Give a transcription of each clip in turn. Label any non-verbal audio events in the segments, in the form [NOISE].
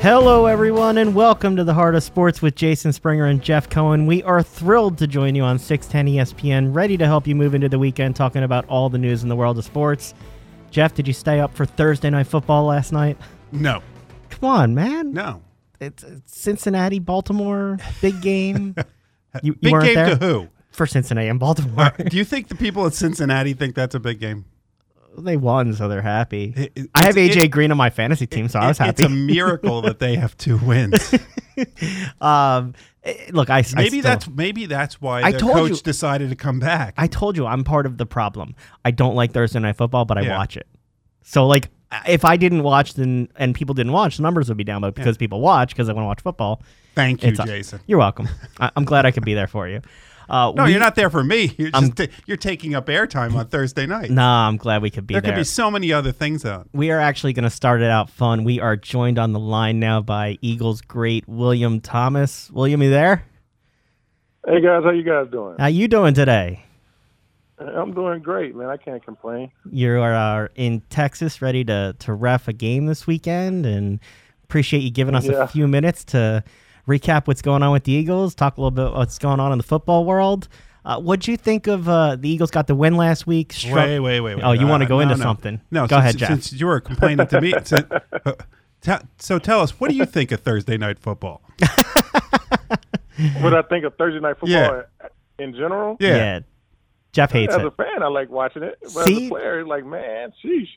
Hello, everyone, and welcome to the Heart of Sports with Jason Springer and Jeff Cohen. We are thrilled to join you on 610 ESPN, ready to help you move into the weekend talking about all the news in the world of sports. Jeff, did you stay up for Thursday night football last night? No, Come on, man. no. It's, it's Cincinnati, Baltimore, big game. [LAUGHS] You, you Big game there to who? for Cincinnati and Baltimore. [LAUGHS] Do you think the people at Cincinnati think that's a big game? They won, so they're happy. It- it- I have AJ it- Green on my fantasy team, so I was happy. It's a miracle that they have two wins. [LAUGHS] um, eh, look, I I Maybe still- that's maybe that's why I told coach you- decided to come back. I told you I'm part of the problem. I don't like Thursday night football, but I Yeah. watch it. So like if I didn't watch then and people didn't watch, the numbers would be down. But because people watch because they want to watch football, Thank you, a- Jason. you're welcome. I, I'm glad I could be there for you. Uh, No, we- you're not there for me. [LAUGHS] You're just ta- you're taking up airtime on Thursday night. Nah, I'm glad we could be there there. could be so many other things on. we are actually going to start it out fun. We are joined on the line now by Eagles great William Thomas. William, you there? Hey guys, how you guys doing? How you doing today? I'm doing great, man. I can't complain. You are uh, in Texas, ready to to ref a game this weekend, and appreciate you giving us Yeah. a few minutes to recap what's going on with the Eagles, talk a little bit what's going on in the football world. Uh, what'd you think of uh, the Eagles? Got the win last week. Struck- Wait, wait, wait, wait. Oh, you Uh, want to go no, into no. something? No, go since, ahead, Jeff. Since you were complaining to me, [LAUGHS] since- uh, te- so tell us, what do you think of Thursday night football? What I think of Thursday night football Yeah. in general. Yeah. Jeff hates As it. As a fan, I like watching it. But as a player, like man, sheesh.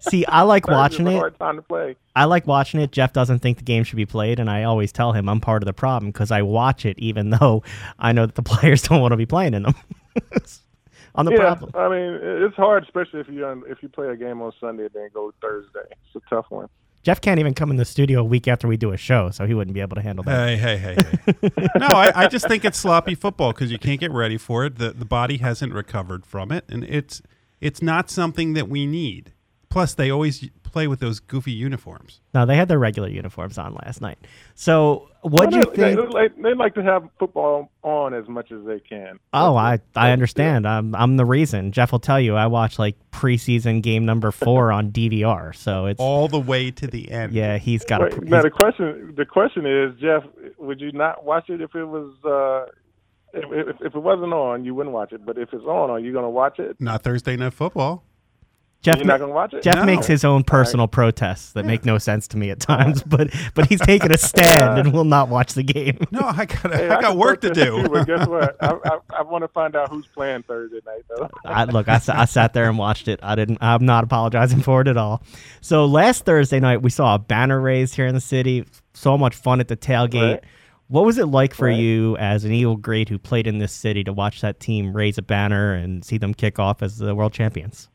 [LAUGHS] See, I like [LAUGHS] watching it. Hard time to play. I like watching it. Jeff doesn't think the game should be played, and I always tell him I'm part of the problem because I watch it even [LAUGHS] though I know that the players don't want to be playing in them. on the yeah, problem. I mean, it's hard, especially if you if you play a game on Sunday and then go Thursday. It's a tough one. Jeff can't even come in the studio a week after we do a show, so he wouldn't be able to handle that. Hey, hey, hey, hey. [LAUGHS] no, I, I just think it's sloppy football because you can't get ready for it. The the body hasn't recovered from it, and it's it's not something that we need. Plus, they always play with those goofy uniforms. No, they had their regular uniforms on last night. So, what do you think? They, like, they like to have football on as much as they can. Oh, I I That's- understand. I'm I'm the reason. Jeff will tell you I watch like preseason game number four on DVR. So it's all the way to the end. yeah, he's got a. Wait, now the question the question is, Jeff, would you not watch it if it was uh, if, if, if it wasn't on? You wouldn't watch it, but if it's on, are you going to watch it? Not Thursday night football. Jeff You're not going to watch it. Jeff No. makes his own personal protests that make no sense to me at times, but but he's taking a [LAUGHS] stand and will not watch the game. No, I got Hey, I got work to do. too, but guess what? I, I, I [LAUGHS] want to find out who's playing Thursday night, though. [LAUGHS] I, look, I, I sat there and watched it. I didn't. I'm not apologizing for it at all. So last Thursday night, we saw a banner raised here in the city. So much fun at the tailgate. Right. What was it like for Right. you as an Eagle great who played in this city to watch that team raise a banner and see them kick off as the world champions?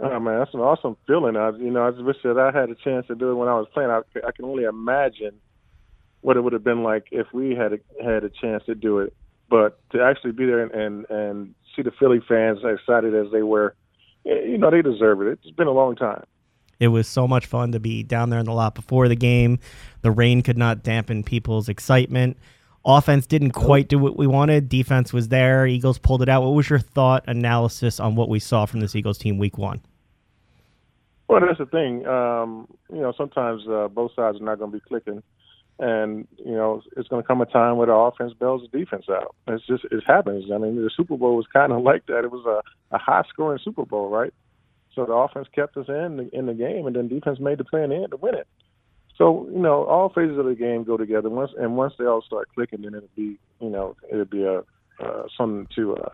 Oh man, that's an awesome feeling. I, you know, I just wish that I had a chance to do it when I was playing. I, I can only imagine what it would have been like if we had a, had a chance to do it. But to actually be there and, and and see the Philly fans excited as they were, eh, you know, they deserve it. It's been a long time. It was so much fun to be down there in the lot before the game. The rain could not dampen people's excitement. Offense didn't quite do what we wanted. Defense was there. Eagles pulled it out. What was your thought analysis on what we saw from this Eagles team week one? Well, that's the thing. Um, you know, sometimes uh, both sides are not going to be clicking, and you know, it's going to come a time where the offense bails the defense out. It's just it happens. I mean, the Super Bowl was kind of [LAUGHS] like that. It was a, a high scoring Super Bowl, right? So the offense kept us in the, in the game, and then defense made the play in the end to win it. So you know, all phases of the game go together. Once and once they all start clicking, then it'll be you know it'll be a uh, something to uh,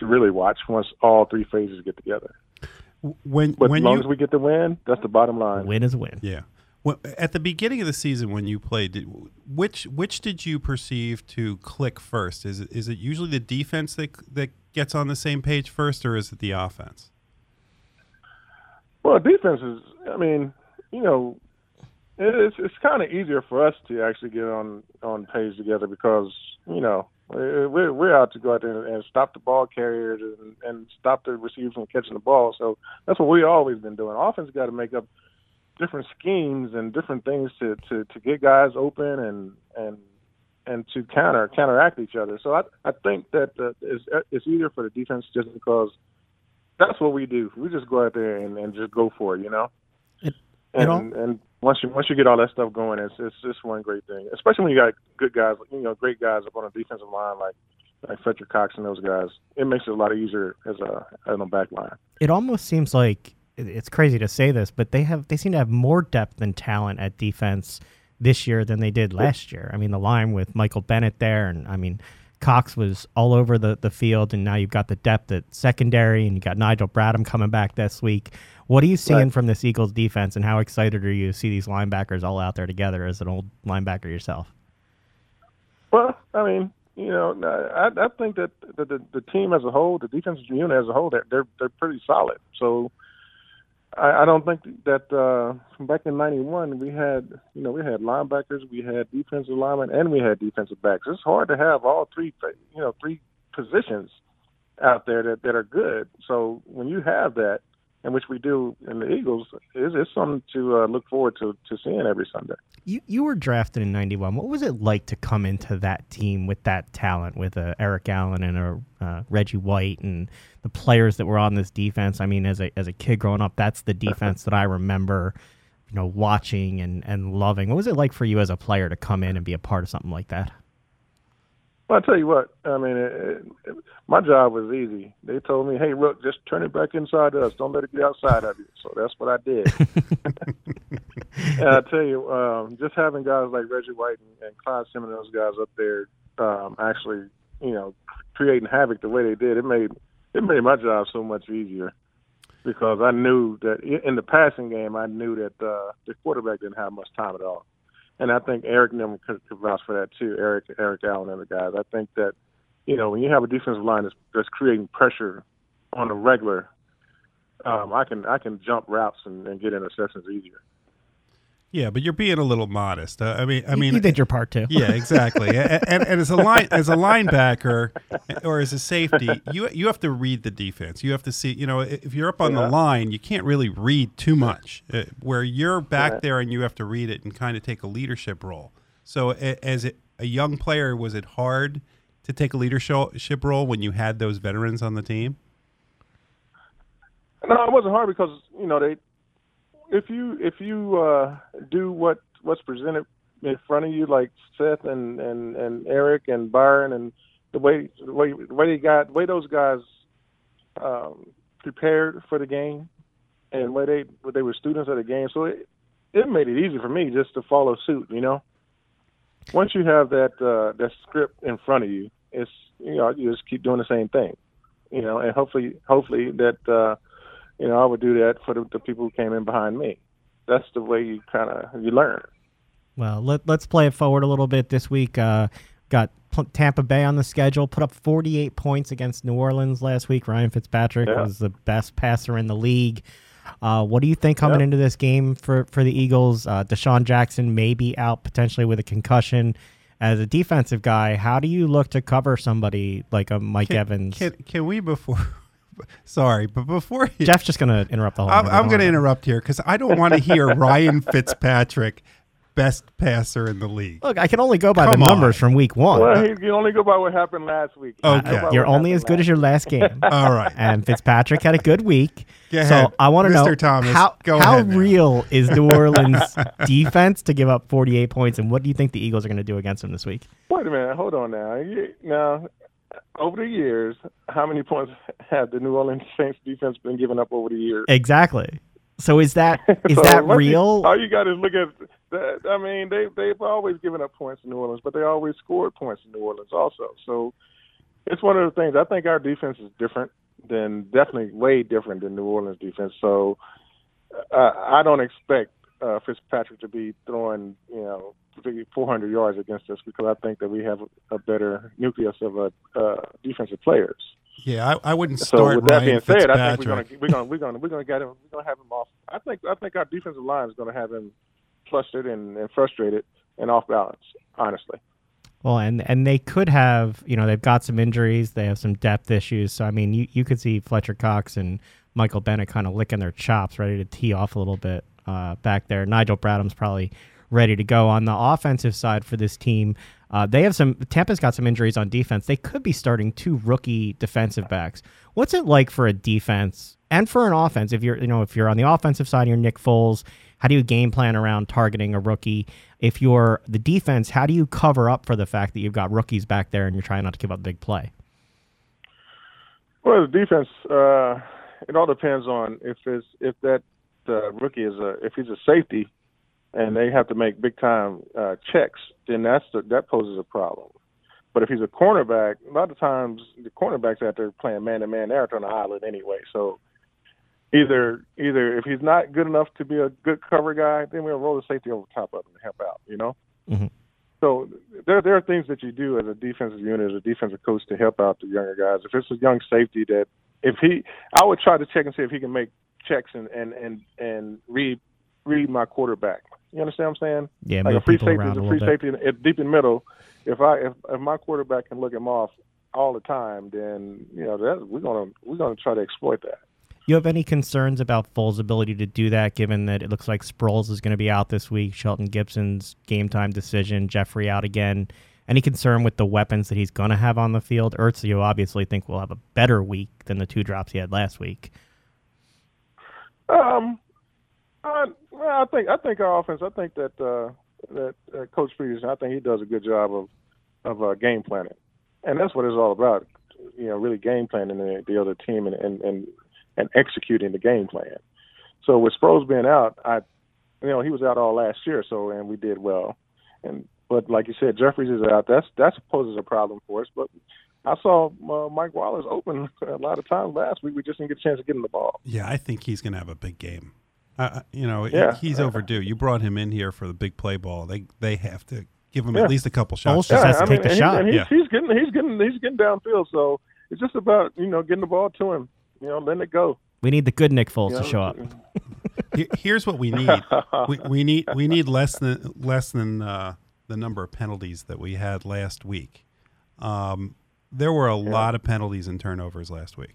to really watch once all three phases get together. When But when as long you as we get the win, that's the bottom line. Win is a win. yeah. Well, at the beginning of the season, when you played, did, which which did you perceive to click first? Is it is it usually the defense that that gets on the same page first, or is it the offense? Well, defense is. I mean, you know, it's it's kind of easier for us to actually get on on page together because you know we're we're out to go out there and, stop the ball carriers and, and stop the receivers from catching the ball. So that's what we always been doing. Offense got to make up different schemes and different things to to to get guys open and and and to counter counteract each other. So I I think that uh, it's it's easier for the defense just because that's what we do. We just go out there and, and just go for it, you know. And all- and once you once you get all that stuff going, it's it's just one great thing. Especially when you got good guys, you know, great guys up on the defensive line like like Fletcher Cox and those guys. It makes it a lot easier as a on the back line. It almost seems like it's crazy to say this, but they have they seem to have more depth and talent at defense this year than they did last year. I mean, the line with Michael Bennett there, and I mean, Cox was all over the, the field, and now you've got the depth at secondary, and you got Nigel Bradham coming back this week. What are you seeing Right. from this Eagles defense, and how excited are you to see these linebackers all out there together as an old linebacker yourself? Well, I mean, you know, I I think that the the, the team as a whole, the defensive unit as a whole, they're they're, they're pretty solid. So. I, I don't think that uh, back in '91 we had, you know, we had linebackers, we had defensive linemen, and we had defensive backs. It's hard to have all three, you know, three positions out there that that are good. So when you have that, and which we do in the Eagles, is it's something to uh, look forward to to seeing every Sunday. You you were drafted in '91. What was it like to come into that team with that talent, with uh, Eric Allen and a uh, Reggie White and the players that were on this defense? I mean, as a as a kid growing up, that's the defense that I remember, you know, watching and and loving. What was it like for you as a player to come in and be a part of something like that? Well, I tell you what. I mean, it, it, my job was easy. They told me, "Hey, look, just turn it back inside us. Don't let it get outside of you." So that's what I did. [LAUGHS] [LAUGHS] and I tell you, um, just having guys like Reggie White and, and Clyde Simmons, those guys up there, um, actually, you know, creating havoc the way they did, it made it made my job so much easier because I knew that in the passing game, I knew that uh, the quarterback didn't have much time at all. And I think Eric and could, could vouch for that too. Eric, Eric Allen, and the guys. I think that you know when you have a defensive line that's, that's creating pressure on a regular, um, I can I can jump routes and, and get interceptions easier. Yeah, but you're being a little modest. Uh, I mean, I mean, you did your part too. yeah, exactly. and, and, and as a line as a linebacker [LAUGHS] or as a safety, you you have to read the defense. You have to see. You know, if you're up on the line, you can't really read too much. Uh, where you're back Right. there and you have to read it and kind of take a leadership role. So, a, as a, a young player, was it hard to take a leadership role when you had those veterans on the team? No, it wasn't hard because you know they, if you if you uh, do what what's presented in front of you, like Seth and and and Eric and Byron and the way the way the way they got the way those guys um, prepared for the game and way they they were students of the game, so it it made it easy for me just to follow suit. You know, once you have that uh, that script in front of you, it's you know you just keep doing the same thing. You know, and hopefully hopefully that. Uh, you know, I would do that for the, the people who came in behind me. That's the way you kind of you learn. Well, let, let's play it forward a little bit this week. Uh, got P- Tampa Bay on the schedule, put up 48 points against New Orleans last week. Ryan Fitzpatrick Yeah. was the best passer in the league. Uh, what do you think coming Yeah. into this game for, for the Eagles? Uh, DeSean Jackson may be out potentially with a concussion. As a defensive guy, how do you look to cover somebody like a Mike Can, Evans? Can, can we before? Sorry, but before you, Jeff's just going to interrupt the whole I'm. I'm going to interrupt here because I don't want to hear [LAUGHS] Ryan Fitzpatrick, best passer in the league. Look, I can only go by Come the numbers on. from week one. Well, he can only go by what happened last week. Okay. You can go by You're only as happened good as your last game. [LAUGHS] All right. and Fitzpatrick had a good week. Go so ahead. I want to know Mr. Thomas, how go how ahead real is New Orleans [LAUGHS] defense to give up 48 points, and what do you think the Eagles are going to do against them this week? Wait a minute, hold on now. You, now, over the years, how many points have the New Orleans Saints defense been giving up over the years? Exactly. So is that [LAUGHS] is So that what you- real? all you got to look at that. I mean, they they've always given up points in New Orleans, but they always scored points in New Orleans also. So it's one of the things. I think our defense is different than definitely way different than New Orleans defense. So uh, I don't expect uh, Fitzpatrick to be throwing you know 400 yards against us because I think that we have a better nucleus of uh, uh, defensive players. Yeah, I, I wouldn't So start with that Ryan being said, I think we're gonna we're gonna we're gonna we're gonna get him we're gonna have him off. I think I think our defensive line is gonna have him flustered and, and frustrated and off balance. Honestly, Well, and and they could have, you know, they've got some injuries, they have some depth issues. So I mean, you you could see Fletcher Cox and Michael Bennett kind of licking their chops, ready to tee off a little bit uh, back there. Nigel Bradham's probably ready to go on the offensive side for this team. Uh, they have some. Tampa's got some injuries on defense. They could be starting two rookie defensive backs. What's it like for a defense and for an offense? If you're, you know, if you're on the offensive side, you're Nick Foles, How do you game plan around targeting a rookie? If you're the defense, how do you cover up for the fact that you've got rookies back there and you're trying not to give up big play? Well, the defense, uh, it all depends on if it's if that uh, rookie is a if he's a safety, and they have to make big time uh, checks, then that's the, that poses a problem. But if he's a cornerback, a lot of times the cornerbacks out there playing man to man, they're on the island anyway. So either either if he's not good enough to be a good cover guy, then we'll roll the safety over top of him to help out. You know. Mm-hmm. So there there are things that you do as a defensive unit, as a defensive coach, to help out the younger guys. If it's a young safety that if he, I would try to check and see if he can make checks and and and and read read my quarterback. You understand what I'm saying? Yeah, like a free safety is a free safety in, deep in the middle. If I if, if my quarterback can look him off all the time, then you know that we're gonna we're gonna try to exploit that. You have any concerns about Foles' ability to do that, given that it looks like Sproles is going to be out this week, Shelton Gibson's game time decision, Jeffery out again? Any concern with the weapons that he's going to have on the field? Ertz, you obviously think will have a better week than the two drops he had last week. Um, I, I think I think our offense. I think that uh, that uh, Coach Pederson. I think he does a good job of of uh, game planning, and that's what it's all about. You know, really game planning the, the other team and, and and and executing the game plan. So with Sproles being out, I, you know, he was out all last year. So and we did well, and but like you said, Jeffery's is out. That's that poses a problem for us. But I saw uh, Mike Wallace open [LAUGHS] a lot of times last week. We just didn't get a chance to get him the ball. Yeah, I think he's going to have a big game. Uh, you know, Yeah. he's overdue. You brought him in here for the big play ball. They they have to give him Yeah. at least a couple Foles shots. just has to I take the and he- shot. He's, Yeah. he's getting he's getting he's getting downfield. So it's just about you know getting the ball to him. You know, letting it go. We need the good Nick Foles you to show up. Here's what we need. we, we need we need less than less than uh, the number of penalties that we had last week. Um, there were a lot of penalties and turnovers last week.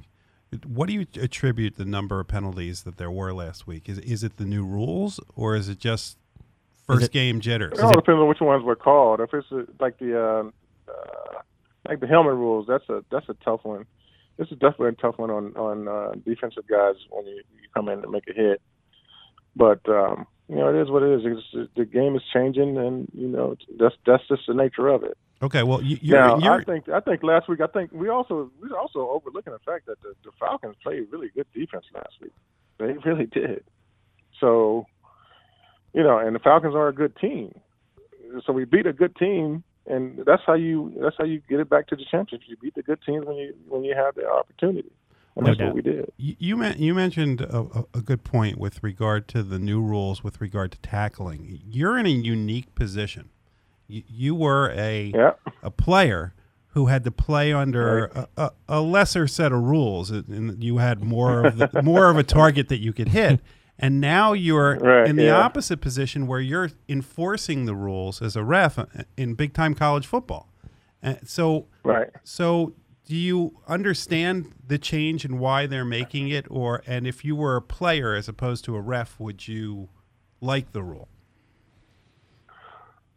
What do you attribute the number of penalties that there were last week? Is is it the new rules or is it just first it- game jitters? It all depends on which ones were called. If it's uh like the uh, uh, like the helmet rules, that's a that's a tough one. This is definitely a tough one on on uh, defensive guys when you, you come in and make a hit. But um, you know, it is what it is. It's, the game is changing, and you know that's that's just the nature of it. Okay, well you, you're, now, you're I think I think last week I think we also we also overlooking the fact that the, the Falcons played really good defense last week. They [LAUGHS] really did. So, you know, and the Falcons are a good team. So we beat a good team, and that's how you that's how you get it back to the championship. You beat the good teams when you when you have the opportunity, and No that's doubt. what we did. You you, men- you mentioned a, a a good point with regard to the new rules with regard to tackling. You're in a unique position. You, you were a Yeah. a player who had to play under a, a, a lesser set of rules, and you had more of the, [LAUGHS] more of a target that you could hit. And now you're Right, in the yeah. opposite position where you're enforcing the rules as a ref in big time college football. Uh, so Right. so, do you understand the change and why they're making it, or and if you were a player as opposed to a ref, would you like the rule?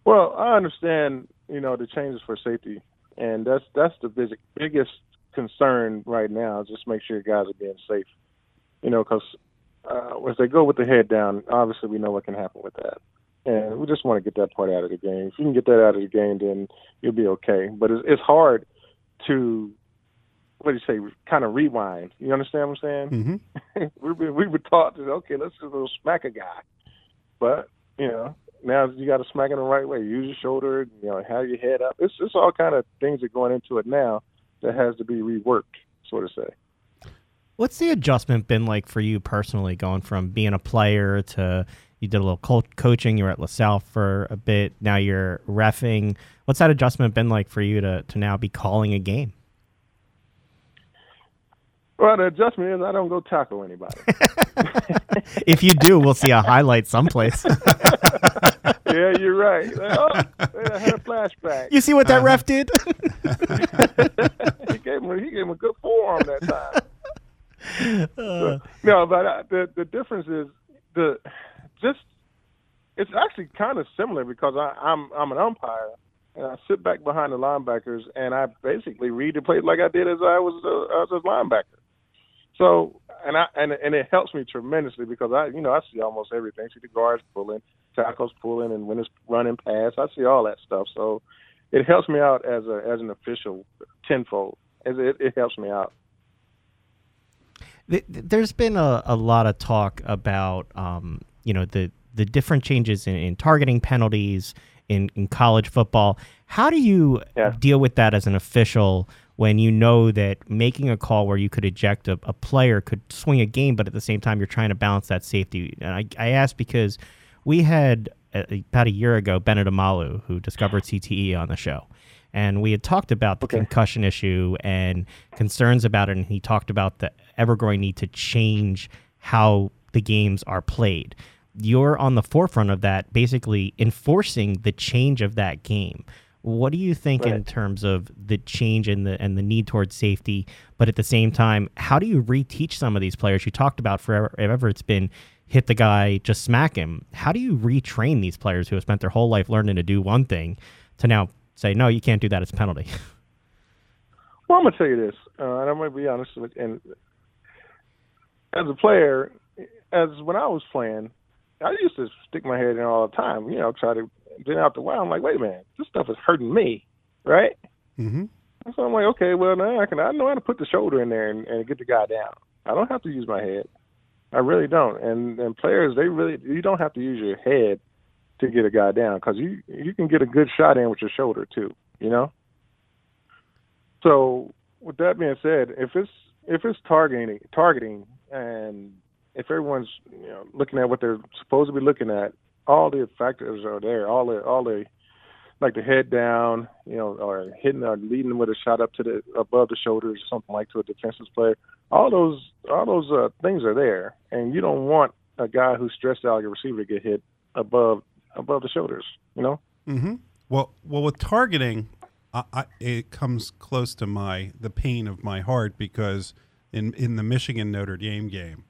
Well, I understand, you know, the changes for safety, and that's that's the big, biggest concern right now. Just make sure your guys are being safe, you know, because uh, if they go with the head down, obviously we know what can happen with that, and we just want to get that part out of the game. If you can get that out of the game, then you'll be okay. But it's, it's hard to what do you say, kind of rewind. You understand what I'm saying? Mm-hmm. [LAUGHS] we were, we were taught that okay, let's just go smack a guy, but you know now you got to smack it the right way. Use your shoulder, you know, have your head up. It's it's all kind of things that going into it now that has to be reworked, so to say. What's the adjustment been like for you personally, going from being a player to you did a little co- coaching, you were at LaSalle for a bit, now you're refing. What's that adjustment been like for you to, to now be calling a game? Well, the adjustment is I don't go tackle anybody. [LAUGHS] If you do, we'll see a highlight someplace. [LAUGHS] yeah, you're right. Oh, I had a flashback. you see what that ref did? [LAUGHS] he gave him he gave him a good forearm that time. Uh, No, but uh, the the difference is the just it's actually kind of similar because I, I'm I'm an umpire and I sit back behind the linebackers and I basically read the play like I did as I was uh, as a linebacker. So and I and and it helps me tremendously because I you know I see almost everything. I see the guards pulling, tackles pulling, and when it's running past, I see all that stuff. So it helps me out as a as an official tenfold. As It, it helps me out. There's been a, a lot of talk about um, you know the the different changes in, in targeting penalties in, in college football. How do you yeah. deal with that as an official when you know that making a call where you could eject a, a, player could swing a game, but at the same time you're trying to balance that safety? And I, I ask because we had uh, about a year ago Bennet Omalu, who discovered CTE on the show. And we had talked about the okay. concussion issue and concerns about it. And he talked about the ever growing need to change how the games are played you're on the forefront of that, basically enforcing the change of that game. What do you think right. in terms of the change and the and the need towards safety? But at the same time, how do you reteach some of these players? You talked about forever, forever it's been hit the guy, just smack him. How do you retrain these players who have spent their whole life learning to do one thing to now say, no, you can't do that. It's a penalty. [LAUGHS] Well, I'm gonna tell you this, uh, and I'm gonna be honest with. And as a player, as when I was playing, I used to stick my head in all the time, you know, try to get out the while. I'm like, wait a minute, this stuff is hurting me, right? Mm-hmm. So I'm like, okay, well now I can I know how to put the shoulder in there and, and get the guy down. I don't have to use my head. I really don't. And and players, they really you don't have to use your head to get a guy down because you you can get a good shot in with your shoulder too. You know. So with that being said, if it's if it's targeting targeting and if everyone's you know looking at what they're supposed to be looking at, all the factors are there. All the all the like the head down, you know, or hitting or leading with a shot up to the above the shoulders or something like to a defensive player. All those all those uh, things are there, and you don't want a guy who's stressed out your receiver to get hit above above the shoulders. You know. Mm-hmm. Well, well, with targeting, I, I, it comes close to my the pain of my heart because in in the Michigan Notre Dame game,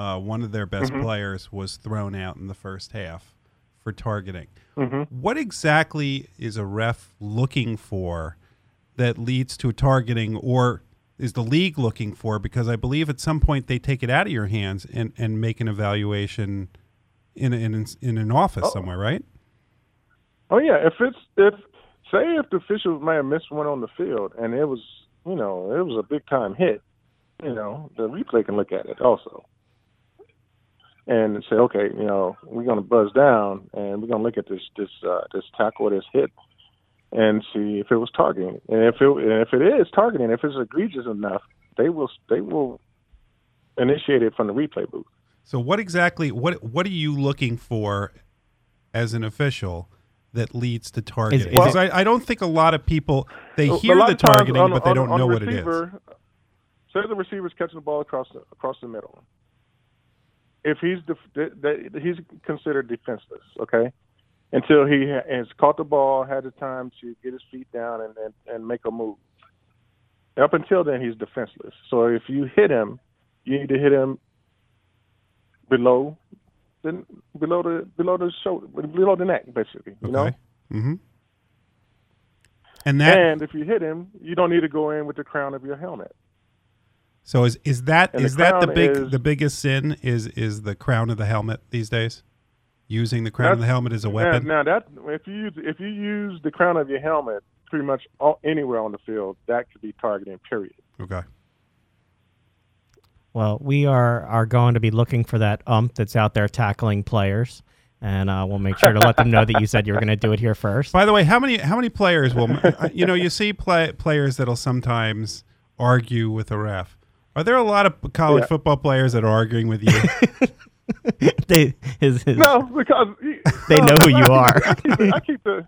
uh, one of their best mm-hmm. players was thrown out in the first half for targeting. Mm-hmm. What exactly is a ref looking for that leads to a targeting, or is the league looking for? Because I believe at some point they take it out of your hands and, and make an evaluation in in in an office oh. somewhere, right? Oh yeah, if it's if say if the officials may have missed one on the field and it was you know it was a big time hit, you know the replay can look at it also and say, okay, you know, we're going to buzz down and we're going to look at this this uh, this tackle, this hit, and see if it was targeting. And if it and if it is targeting, if it's egregious enough, they will they will initiate it from the replay booth. So what exactly what what are you looking for as an official that leads to targeting? Because well, I, I don't think a lot of people they hear the targeting, on, but they don't on, know what receiver, it is. Say the receiver's catching the ball across the, across the middle if he's def- he's considered defenseless, okay, until he has caught the ball, had the time to get his feet down and, and, and make a move. Up until then, he's defenseless. So if you hit him, you need to hit him below the below the below the shoulder, below the neck, basically. You okay. know. Mm-hmm. And that, and if you hit him, you don't need to go in with the crown of your helmet. So is is that and is the that the big is, the biggest sin is is the crown of the helmet these days? Using the crown of the helmet as a weapon. Now, now that if you use if you use the crown of your helmet pretty much all, anywhere on the field, that could be targeting. Period. Okay. Well, we are are going to be looking for that ump that's out there tackling players, and uh, we'll make sure to let them know that you said you were going to do it here first. By the way, how many how many players will [LAUGHS] you know? You see play, players that'll sometimes argue with a ref. Are there a lot of college yeah. football players that are arguing with you? [LAUGHS] they his, his, no because they know who you are. I keep, the, I keep, the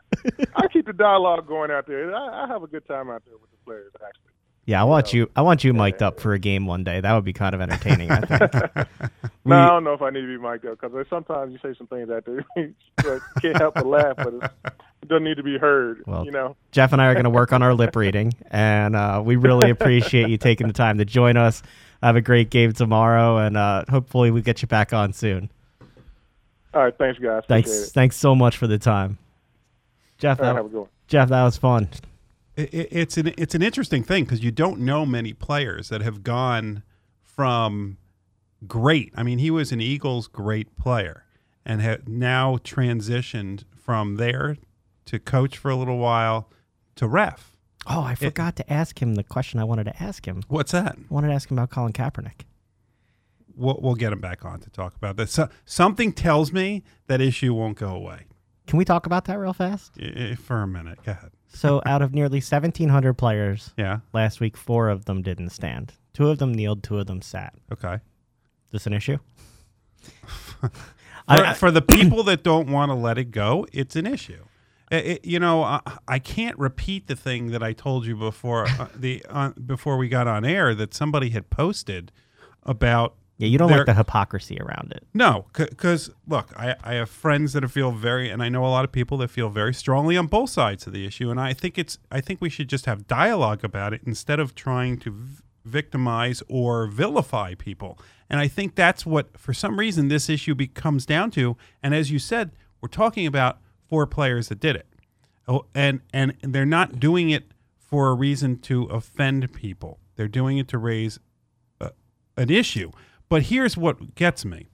I keep the dialogue going out there. I, I, have a good time out there with the players actually. Yeah, I want you. I want you mic'd up for a game one day. That would be kind of entertaining. I think. [LAUGHS] [LAUGHS] no, I don't know if I need to be mic'd up because sometimes you say some things out there, [LAUGHS] but can't help but laugh. But it doesn't need to be heard. Well, you know, Jeff and I are going to work on our lip reading, and uh, we really appreciate you taking the time to join us. Have a great game tomorrow, and uh, hopefully we get you back on soon. All right, thanks, guys. Thanks, thanks so much for the time, Jeff. All right, that, Jeff, that was fun it, it's an it's an interesting thing because you don't know many players that have gone from great. I mean, he was an Eagles great player and had now transitioned from there to coach for a little while to ref. Oh, I forgot to ask him the question I wanted to ask him. What's that? I wanted to ask him about Colin Kaepernick. We'll, we'll get him back on to talk about this. So, something tells me that issue won't go away Can we talk about that real fast? I- for a minute. Go ahead. So, out of nearly 1,700 players Yeah. last week, four of them didn't stand. Two of them kneeled, two of them sat. Okay. Is this an issue? For, I- for the people that don't want to let it go, it's an issue. I- I- you know, I, I can't repeat the thing that I told you before uh, the uh, before we got on air that somebody had posted about. Yeah, you don't like the hypocrisy around it. No, because look, I, I have friends that feel very, and I know a lot of people that feel very strongly on both sides of the issue, and I think it's, I think we should just have dialogue about it instead of trying to v- victimize or vilify people. And I think that's what, for some reason, this issue be, comes down to. And as you said, we're talking about four players that did it, oh, and and they're not doing it for a reason to offend people. They're doing it to raise a, an issue. But here's what gets me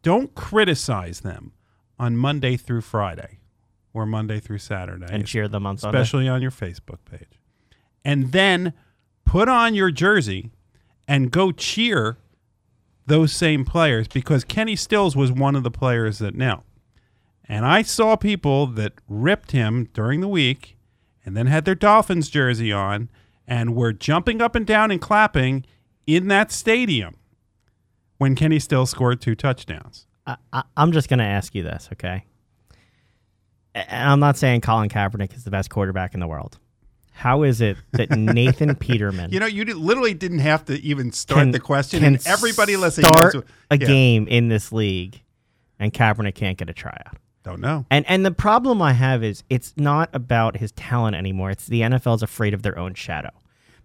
don't criticize them on Monday through Friday or Monday through Saturday, And cheer them on Sunday. especially on your Facebook page. And then put on your jersey and go cheer those same players because Kenny Stills was one of the players that knelt. And I saw people that ripped him during the week and then had their Dolphins jersey on and were jumping up and down and clapping in that stadium when Kenny Stills scored two touchdowns. I, I, I'm just going to ask you this, okay? And I'm not saying Colin Kaepernick is the best quarterback in the world. How is it that [LAUGHS] Nathan Peterman You know, you did, literally didn't have to even start can, the question, can and everybody listening start knows. a yeah. game in this league, and Kaepernick can't get a tryout? Don't know. And and the problem I have is it's not about his talent anymore. It's the NFL's afraid of their own shadow.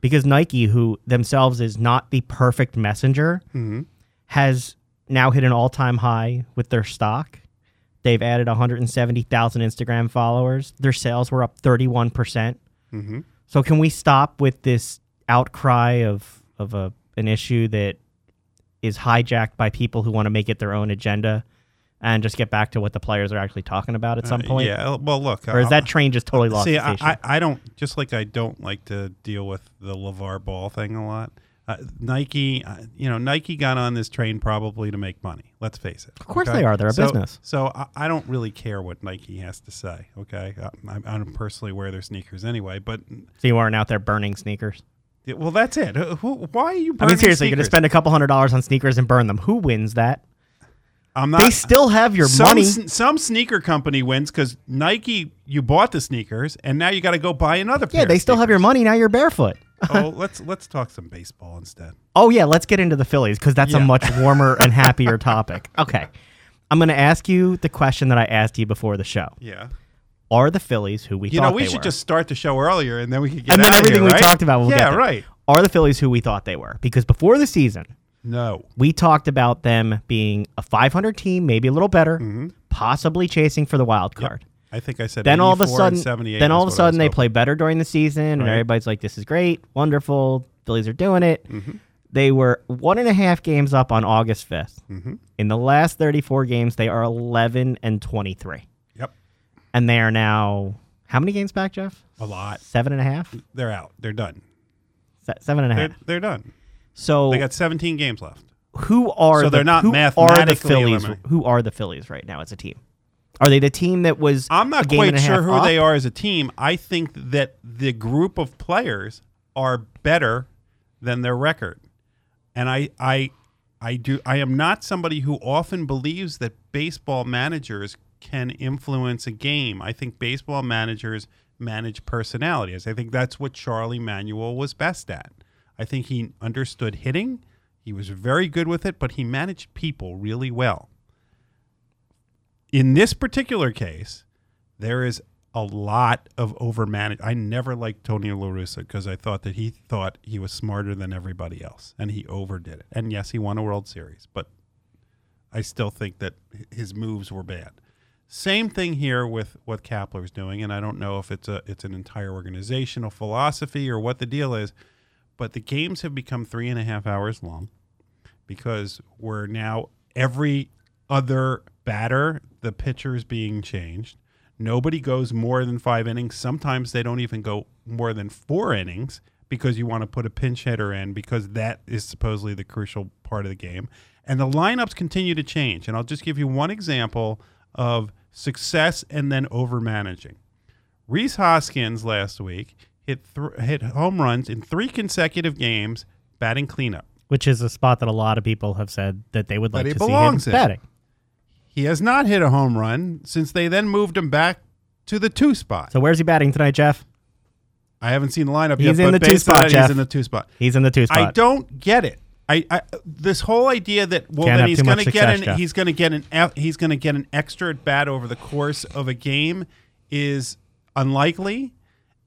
Because Nike, who themselves is not the perfect messenger, Mm-hmm. Has now hit an all-time high with their stock. They've added 170,000 Instagram followers. Their sales were up 31%. Mm-hmm. So can we stop with this outcry of of a an issue that is hijacked by people who want to make it their own agenda and just get back to what the players are actually talking about at some point? Uh, yeah. Well, look. Or is uh, that train just totally lost See, I. I, I don't just like I don't like to deal with the LaVar Ball thing a lot. Uh, Nike, uh, you know, Nike got on this train probably to make money. Let's face it. Of course they are. They're a So- business. So I, I don't really care what Nike has to say. Okay, Uh, I, I don't personally wear their sneakers anyway. But so you aren't out there burning sneakers. yeah, well, that's it. Uh, Who, why are you? Burning? I mean, seriously, you're going to spend a couple hundred dollars on sneakers and burn them. Who wins that? I'm not. They still have your some, money. some sneaker company wins because Nike, you bought the sneakers, and now you got to go buy another. pair Yeah, they still have your money. Now you're barefoot. [LAUGHS] oh, [LAUGHS] let's let's talk some baseball instead. Oh yeah, let's get into the Phillies because that's a much warmer and [LAUGHS] happier topic. Okay, I'm going to ask you the question that I asked you before the show. Yeah. Are the Phillies who we You thought know, we they should were? just start the show earlier, and then we could get and then everything here, we right? talked about, we'll yeah, get right. Are the Phillies who we thought they were? Because before the season, No. we talked about them being a 500 team, maybe a little better, Mm-hmm. possibly chasing for the wild card. I think I said. Then all of a sudden, then all of a what I was sudden they hoping. play better during the season, and everybody's like, "This is great, wonderful." Phillies are doing it. Mm-hmm. They were one and a half games up on August 5th. Mm-hmm. In the last 34 games, they are 11 and 23, Yep. and they are now how many games back, Jeff? A lot. Seven and a half. They're out. They're done. Se- Seven and a half. They're, they're done. So They got 17 games left. who are So the, they're not who are the mathematically Phillies? eliminated. Who are the Phillies right now as a team? Are they the team that was? I'm not quite sure who up? they are as a team. I think that the group of players are better than their record. And I I I do I am not somebody who often believes that baseball managers can influence a game. I think baseball managers manage personalities. I think that's what Charlie Manuel was best at. I think he understood hitting. He was very good with it, but he managed people really well in this particular case, there is a lot of overmanaged. I never liked Tony La Russa because I thought that he thought he was smarter than everybody else, and he overdid it. And yes, he won a World Series, but I still think that his moves were bad. Same thing here with what Kapler's doing, and I don't know if it's a it's an entire organizational philosophy or what the deal is, but the games have become three and a half hours long. because we're now every other batter, the pitcher is being changed. Nobody goes more than five innings. Sometimes they don't even go more than four innings because you want to put a pinch hitter in because that is supposedly the crucial part of the game. And the lineups continue to change. And I'll just give you one example of success and then over managing. Rhys Hoskins last week hit th- hit home runs in three consecutive games batting cleanup. Which is a spot that a lot of people have said that they would like to see him in. batting. He has not hit a home run since they then moved him back to the two spot. So where's he batting tonight, Jeff? I haven't seen the lineup He's yet, in the two spot, Jeff. he's in the two spot. He's in the two spot. I don't get it. I, I this whole idea that well Can't then he's going to get an Jeff. he's going to get an he's going to get an extra at bat over the course of a game is unlikely,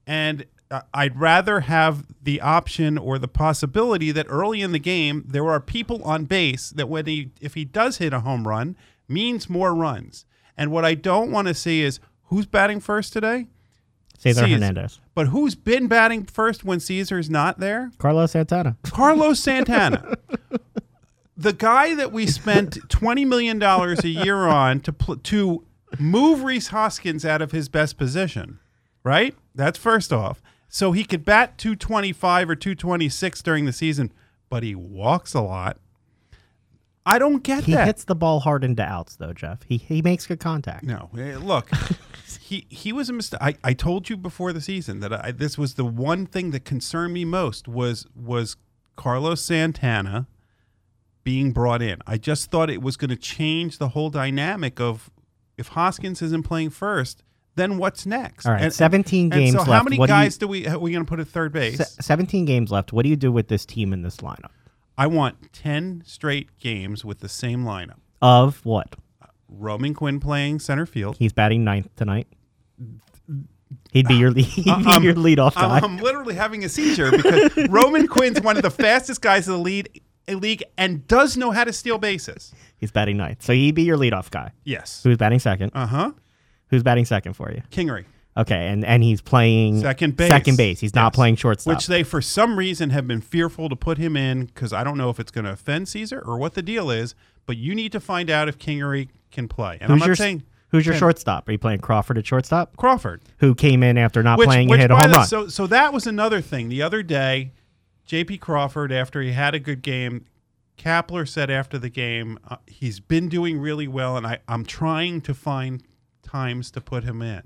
and uh, I'd rather have the option or the possibility that early in the game there are people on base that when he if he does hit a home run means more runs. And what I don't want to see is who's batting first today. Cesar Caesar. Hernandez. But who's been batting first when Cesar's not there? Carlos Santana. Carlos Santana. the guy that we spent $20 million a year on to pl- to move Rhys Hoskins out of his best position, right? That's first off. So he could bat 225 or 226 during the season, but he walks a lot. I don't get He that. He hits the ball hard into outs, though, Jeff. He he makes good contact. No, look, [LAUGHS] he he was a mistake. I, I told you before the season that I, this was the one thing that concerned me most was was Carlos Santana being brought in. I just thought it was going to change the whole dynamic of if Hoskins isn't playing first, then what's next? All right, And- 17 and games so left. how many What do you- guys do, we are we going to put at third base? Se- 17 games left. What do you do with this team in this lineup? I want ten straight games with the same lineup. Of what? Roman Quinn playing center field. He's batting ninth tonight. He'd be your lead, [LAUGHS] he'd be your leadoff guy. I'm, I'm literally having a seizure because [LAUGHS] Roman Quinn's one of the fastest guys in the lead league and does know how to steal bases. He's batting ninth, so he'd be your leadoff guy. Yes. Who's batting second? Uh huh. Who's batting second for you? Kingery, Okay, and and he's playing second base. Second base. He's not playing shortstop. Which they, for some reason, have been fearful to put him in because I don't know if it's going to offend Cesar or what the deal is. But you need to find out if Kingery can play. And who's I'm not your saying who's your shortstop? Are you playing Crawford at shortstop? Crawford. Who came in after not which, playing which and hit a home the- run? So, so that was another thing. The other day, J.P. Crawford, after he had a good game, Kapler said after the game, uh, he's been doing really well, and I, I'm trying to find times to put him in.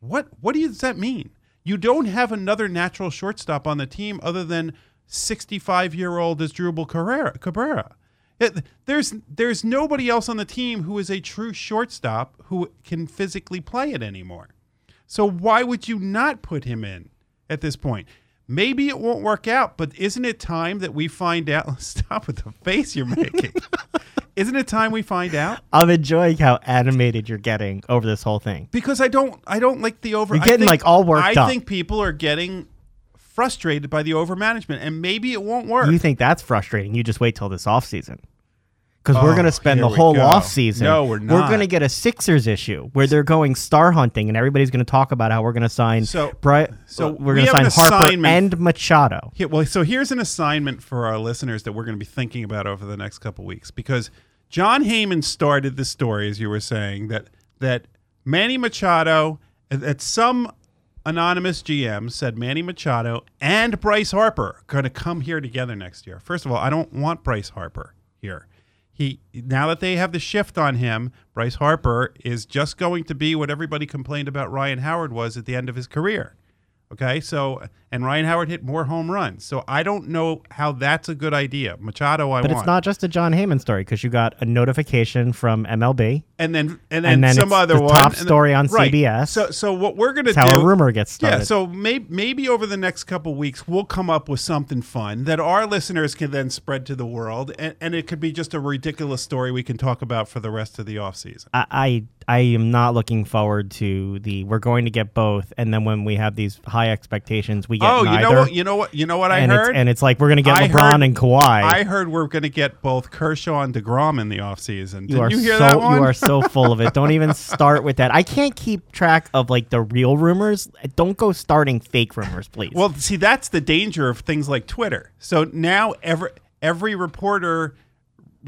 What what does that mean? You don't have another natural shortstop on the team other than 65 year old Asdrubal Cabrera. Cabrera. It, there's there's nobody else on the team who is a true shortstop who can physically play it anymore. So why would you not put him in at this point? Maybe it won't work out, but isn't it time that we find out? [LAUGHS] Stop with the face you're making. [LAUGHS] isn't it time we find out? I'm enjoying how animated you're getting over this whole thing. Because I don't, I don't like the over. You're I getting, think- like, all worked I up. think people are getting frustrated by the over management, and maybe it won't work. You think that's frustrating? You just wait till this off season. Because we're Oh, going to spend the whole go. off season. No, we're not. We're going to get a Sixers issue where they're going star hunting, and everybody's going to talk about how we're going to sign. So- Bri- so we're going to sign Harper assignment. and Machado. Here, well, so here's an assignment for our listeners that we're going to be thinking about over the next couple weeks because Jon Heyman started the story, as you were saying, that that Manny Machado, that some anonymous GM said Manny Machado and Bryce Harper are going to come here together next year. First of all, I don't want Bryce Harper here. He now that they have the shift on him, Bryce Harper is just going to be what everybody complained about Ryan Howard was at the end of his career. Okay, so and Ryan Howard hit more home runs, so I don't know how that's a good idea. Machado, I But want, it's not just a Jon Heyman story because you got a notification from MLB. and then and then, And then some other the one top then- story on right. CBS. So so what we're gonna That's how a rumor gets started. Yeah, so may, maybe over the next couple weeks we'll come up with something fun that our listeners can then spread to the world, and, and it could be just a ridiculous story we can talk about for the rest of the off season. I, I I am not looking forward to the we're going to get both, and then when we have these high expectations, we get Oh, you know what? You know what? You know what I and heard? It's, and it's like we're going to get I LeBron heard- and Kawhi. I heard we're going to get both Kershaw and Degrom in the offseason. Did you are you so you are so [LAUGHS] full of it. Don't even start with that. I can't keep track of like the real rumors. Don't go starting fake rumors, please. Well, see, that's the danger of things like Twitter. So now every every reporter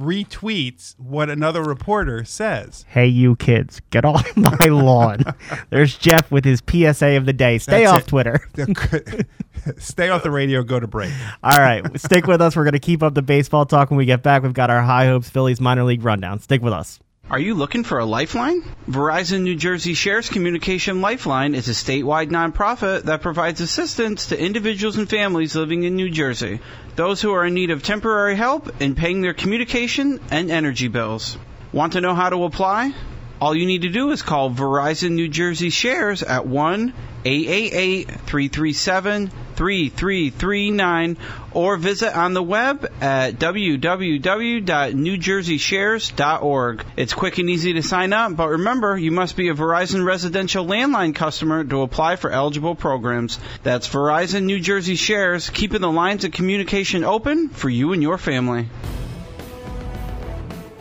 retweets what another reporter says. Hey, you kids, get off [LAUGHS] my lawn. There's Jeff with his PSA of the day. Stay That's off it. Twitter. [LAUGHS] [LAUGHS] Stay off the radio. Go to break. All right, stick with us. We're going to keep up the baseball talk when we get back. We've got our High Hopes Phillies minor league rundown. Stick with us. Are you looking for a lifeline? Verizon New Jersey Shares Communication Lifeline is a statewide nonprofit that provides assistance to individuals and families living in New Jersey, those who are in need of temporary help in paying their communication and energy bills. Want to know how to apply? All you need to do is call Verizon New Jersey Shares at 1 888 337 3339 or visit on the web at www.newjerseyshares.org. It's quick and easy to sign up, but remember, you must be a Verizon residential landline customer to apply for eligible programs. That's Verizon New Jersey Shares, keeping the lines of communication open for you and your family.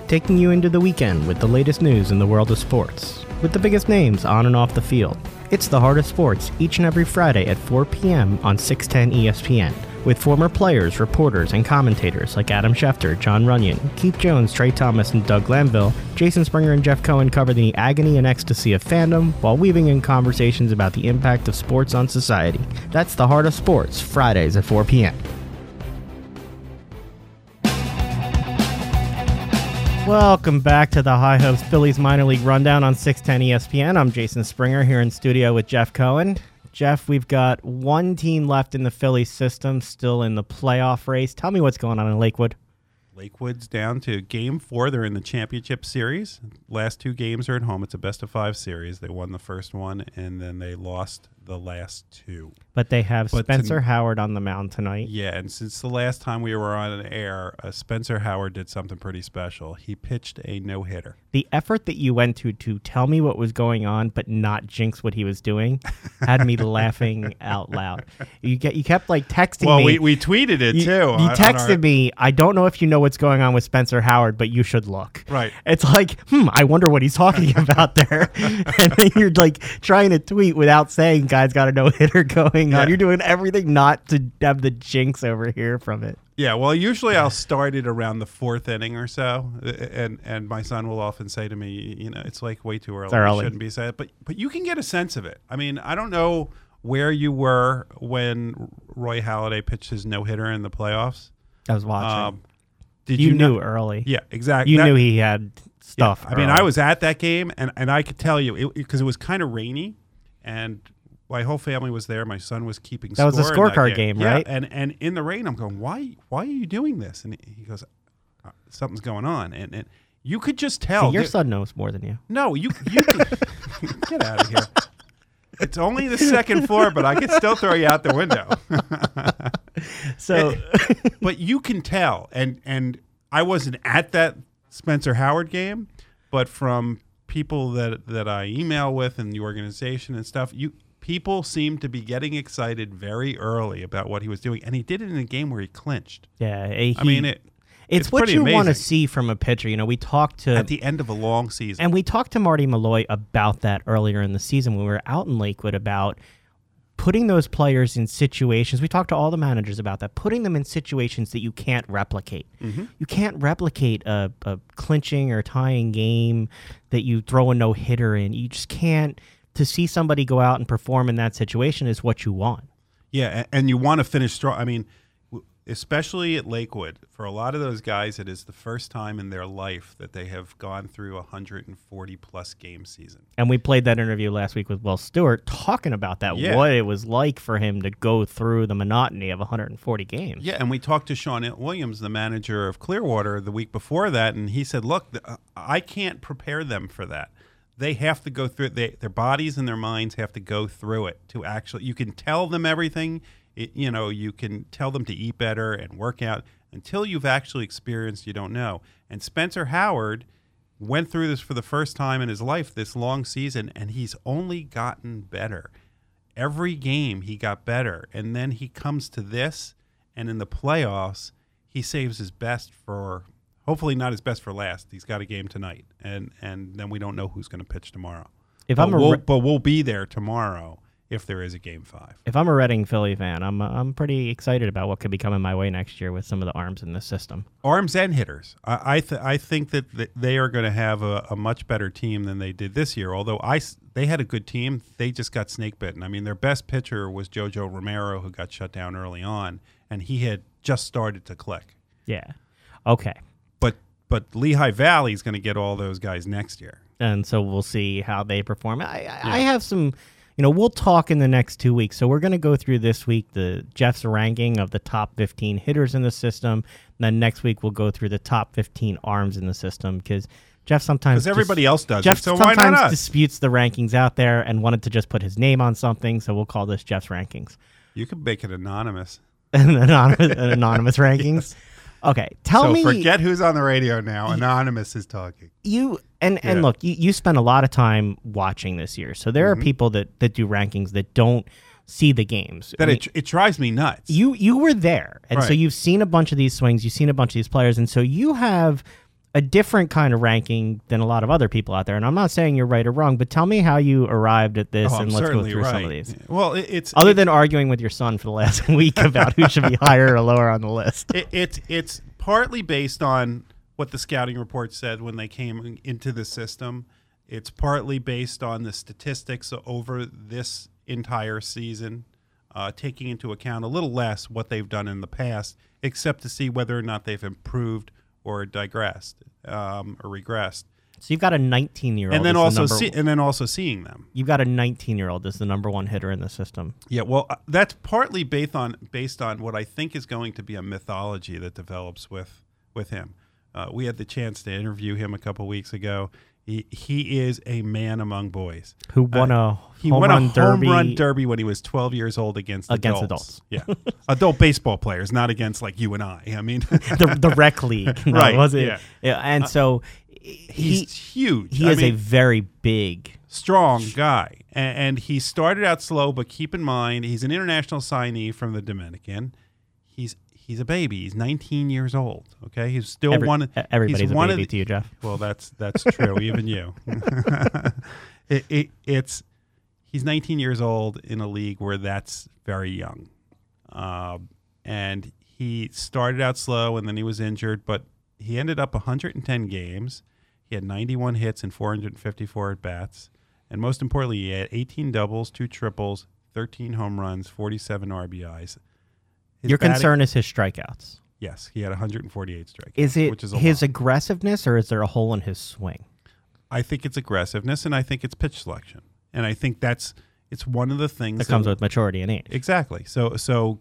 Taking you into the weekend with the latest news in the world of sports, with the biggest names on and off the field. It's the Heart of Sports each and every Friday at 4 p.m. on 610 ESPN, with former players, reporters, and commentators like Adam Schefter, Jon Runyan, Keith Jones, Tra Thomas, and Doug Glanville. Jason Springer and Jeff Cohen cover the agony and ecstasy of fandom while weaving in conversations about the impact of sports on society. That's the Heart of Sports, Fridays at 4 p.m. Welcome back to the High Hopes Phillies minor league rundown on 610 ESPN. I'm Jason Springer here in studio with Jeff Cohen. Jeff, we've got one team left in the Phillies system, still in the playoff race. Tell me what's going on in Lakewood. Lakewood's down to game four. They're in the championship series. Last two games are at home. It's a best of five series. They won the first one, and then they lost the last two. But they have But Spencer to- Howard on the mound tonight. Yeah, and since the last time we were on air, uh, Spencer Howard did something pretty special. He pitched a no hitter. The effort that you went to to tell me what was going on, but not jinx what he was doing, had me [LAUGHS] laughing out loud. You get you kept like texting me. Well, me. we, we tweeted it you, too. you on- on texted our- me. I don't know if you know what's going on with Spencer Howard, but you should look. Right. It's like, hmm, I wonder what he's talking [LAUGHS] about there. [LAUGHS] and then you're like trying to tweet without saying, guys, got a no hitter [LAUGHS] going Yeah. on. You're doing everything not to have the jinx over here from it. Yeah, well, usually I'll [LAUGHS] start it around the fourth inning or so, and and my son will often say to me, you know, it's like way too early. early. It shouldn't be said, but but you can get a sense of it. I mean, I don't know where you were when Roy Halladay pitched his no hitter in the playoffs. I was watching. Um, did you, you, knew know- early. Yeah, exactly. You That- knew he had yeah, stuff. I mean. I was at that game, and, and I could tell you because it, was kind of rainy, and my whole family was there. My son was keeping. That was a scorecard game, Yeah, right? And and in the rain, I'm going, why why are you doing this? And he goes, uh, something's going on, and and you could just tell. See, your there- son knows more than you. no, you you could, [LAUGHS] get out of here. It's only the second floor, but I could still throw you out the window. [LAUGHS] So but you can tell, and and I wasn't at that Spencer Howard game, but from people that that I email with and the organization and stuff, you people seemed to be getting excited very early about what he was doing, and he did it in a game where he clinched. yeah, he, I mean, it it's, it's what you want to see from a pitcher. You know, we talked to at the end of a long season. And we talked to Marty Malloy about that earlier in the season when we were out in Lakewood about putting those players in situations. We talked to all the managers about that, putting them in situations that you can't replicate. Mm-hmm. You can't replicate a, a clinching or tying game that you throw a no hitter in. You just can't. To see somebody go out and perform in that situation is what you want. Yeah, and you want to finish strong. I mean, especially at Lakewood, for a lot of those guys, it is the first time in their life that they have gone through a 140 plus game season. And we played that interview last week with Will Stewart talking about that, Yeah. what it was like for him to go through the monotony of 140 games. Yeah, and we talked to Shawn Williams, the manager of Clearwater, the week before that, and he said, "Look, uh, I can't prepare them for that. They have to go through it. They, their bodies and their minds have to go through it to actually. You can tell them everything. It, you know, you can tell them to eat better and work out until you've actually experienced. You don't know. And Spencer Howard." Went through this for the first time in his life this long season, and he's only gotten better every game he got better and then he comes to this and in the playoffs he saves his best for hopefully not his best for last he's got a game tonight and and then we don't know who's going to pitch tomorrow If but I'm a we'll, but we'll be there tomorrow if there is a game five. If I'm a Reading Philly fan, I'm uh, I'm pretty excited about what could be coming my way next year with some of the arms in the system. Arms and hitters. I I, th- I think that th- they are going to have a, a much better team than they did this year. Although I s- they had a good team, they just got snake bitten. I mean, their best pitcher was JoJo Romero, who got shut down early on, and he had just started to click. Yeah. Okay. But Lehigh Valley is going to get all those guys next year. and so we'll see how they perform. I, I, I have some, you know, we'll talk in the next two weeks. So we're going to go through this week the Jeff's ranking of the top 15 hitters in the system. And then next week we'll go through the top 15 arms in the system because Jeff sometimes Because everybody else does Jeff it, so why sometimes not us? disputes the rankings out there and wanted to just put his name on something. So we'll call this Jeff's rankings, you could make it anonymous. [LAUGHS] an anonymous, an anonymous [LAUGHS] rankings. Okay, tell so me forget who's on the radio now. Anonymous is talking. you and and Yeah. look you, you spend a lot of time watching this year so there Mm-hmm. are people that that do rankings that don't see the games That I mean, it, it drives me nuts. you you were there and so you've seen a bunch of these swings you've seen a bunch of these players and so you have a different kind of ranking than a lot of other people out there and i'm not saying you're right or wrong but tell me how you arrived at this Oh, I'm and let's go through right. some of these Well, it, it's other it- than arguing with your son for the last [LAUGHS] week about who should be [LAUGHS] higher or lower on the list it, it's it's partly based on what the scouting report said when they came into the system. It's partly based on the statistics over this entire season, uh, taking into account a little less what they've done in the past, except to see whether or not they've improved or digressed um, or regressed, so you've got a 19 year old and then also see, and then also seeing them. you've got a 19 year old as the number one hitter in the system Yeah, well, uh, that's partly based on based on what I think is going to be a mythology that develops with with him. Uh, we had the chance to interview him a couple weeks ago. He he is a man among boys. who won uh, a He home won run a derby home run derby when he was 12 years old against Against adults. Yeah, [LAUGHS] adult baseball players, not against like you and I. I mean, [LAUGHS] the the rec league, [LAUGHS] no, Right, Was it? yeah. Yeah, and uh, so he he's huge. he I is a very big. strong guy, and, and he started out slow. But keep in mind, he's an international signee from the Dominican. He's a baby. He's 19 years old. Okay, he's still Every, one. e- everybody's he's a one baby of the, to you, Jeff. Well, that's that's true. [LAUGHS] even you. [LAUGHS] it, it, it's he's 19 years old in a league where that's very young, um, and he started out slow and then he was injured, but he ended up 110 games. He had 91 hits and 454 at bats, and most importantly, he had 18 doubles, two triples, 13 home runs, 47 RBIs. His Your batting- concern is his strikeouts. Yes, he had 148 strikeouts. Is it which is a his lot. aggressiveness, or is there a hole in his swing? I think it's aggressiveness and I think it's pitch selection. And I think that's it's one of the things That comes with maturity and age. Exactly. So so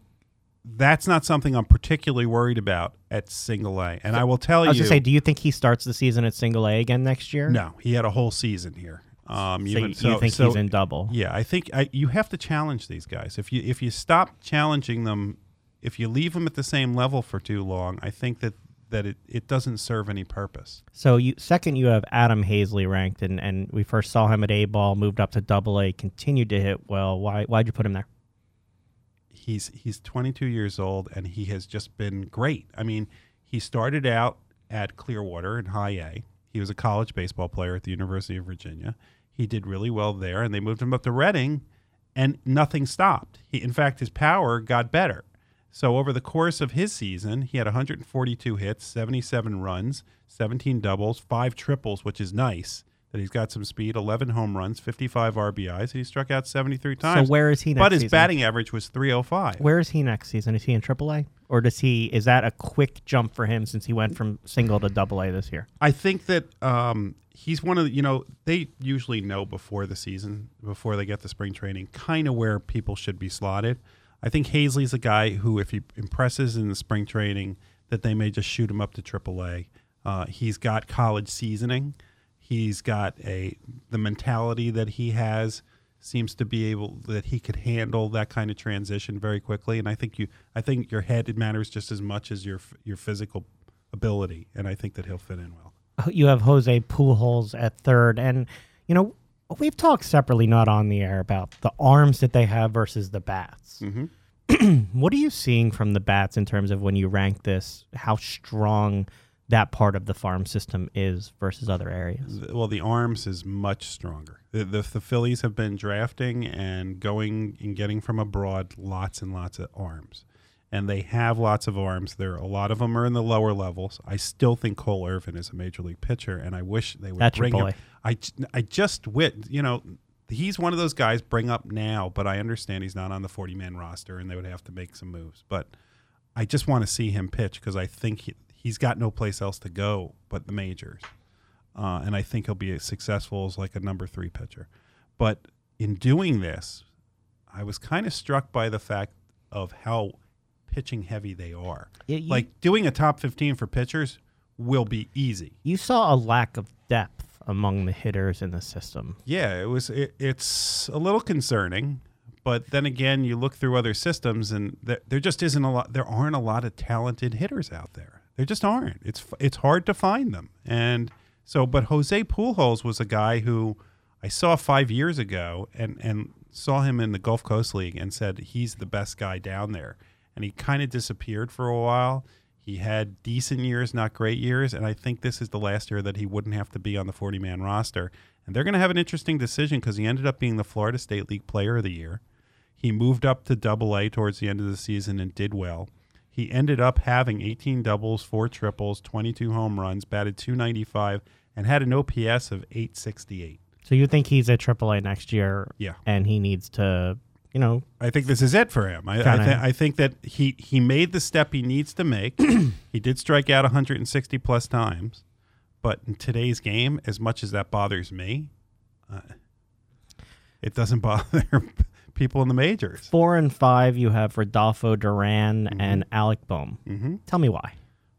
that's not something I'm particularly worried about at single A. And I will tell you I was you gonna say, do you think he starts the season at single A again next year? No, he had a whole season here. Um So even you, so, you think so- he's in double? Yeah, I think I, you have to challenge these guys. If you if you stop challenging them, if you leave them at the same level for too long, I think that that it, it doesn't serve any purpose. So you second, you have Adam Haseley ranked, and, and we first saw him at A ball, moved up to Double A, continued to hit well. Why why'd you put him there? he's he's 22 years old and he has just been great. I mean, he started out at Clearwater in High A. He was a college baseball player at the University of Virginia. He did really well there, and they moved him up to Reading, and nothing stopped. He, in fact, his power got better. So over the course of his season, he had 142 hits, 77 runs, 17 doubles, five triples, which is nice. That he's got some speed, 11 home runs, 55 RBIs, and he struck out 73 times. So where is he next But his season? batting average was 305. Where is he next season? Is he in Triple A, or does he? Is that a quick jump for him since he went from single to Double A this year? I think that um, he's one of the, you know, they usually know before the season, before they get the spring training, kind of where people should be slotted. I think Haseley's a guy who, if he impresses in the spring training, that they may just shoot him up to AAA. Uh, he's got college seasoning. He's got a the mentality that he has seems to be able that he could handle that kind of transition very quickly. And I think you, I think your head matters just as much as your your physical ability. And I think that he'll fit in well. You have Jose Pujols at third, and you know we've talked separately, not on the air, about the arms that they have versus the bats. Mm-hmm. [CLEARS THROAT] What are you seeing from the bats in terms of when you rank this? How strong that part of the farm system is versus other areas. Well, the arms is much stronger. The, the the Phillies have been drafting and going and getting from abroad lots and lots of arms, and they have lots of arms. There, a lot of them are in the lower levels. I still think Cole Irvin is a major league pitcher, and I wish they would That's bring him. I just wit you know. He's one of those guys bring up now, but I understand he's not on the 40 man roster and they would have to make some moves. But I just want to see him pitch because I think he, he's got no place else to go but the majors uh, and I think he'll be as successful as like a number three pitcher. But in doing this, I was kind of struck by the fact of how pitching heavy they are. You- like doing a top 15 for pitchers will be easy. You saw a lack of depth among the hitters in the system. Yeah, it was. It, it's a little concerning, but then again, you look through other systems, and there, there just isn't a lot. There aren't a lot of talented hitters out there. There just aren't. It's it's hard to find them, and so. But Jose Pujols was a guy who I saw five years ago, and and saw him in the Gulf Coast League, and said he's the best guy down there, and he kind of disappeared for a while. He had decent years, not great years, and I think this is the last year that he wouldn't have to be on the 40 man roster. And they're going to have an interesting decision because he ended up being the Florida State League Player of the Year. He moved up to Double A towards the end of the season and did well. He ended up having 18 doubles, four triples, 22 home runs, batted 295, and had an OPS of 868. So you think he's a AAA next year? Yeah. And he needs to, you know, I think this is it for him. I, I, th- I think that he, he made the step he needs to make. [CLEARS THROAT] he did strike out 160 plus times, but in today's game, as much as that bothers me, uh, it doesn't [LAUGHS] bother people in the majors. four and five. You have Rodolfo Duran Mm-hmm. and Alec Bohm. hmm Tell me why.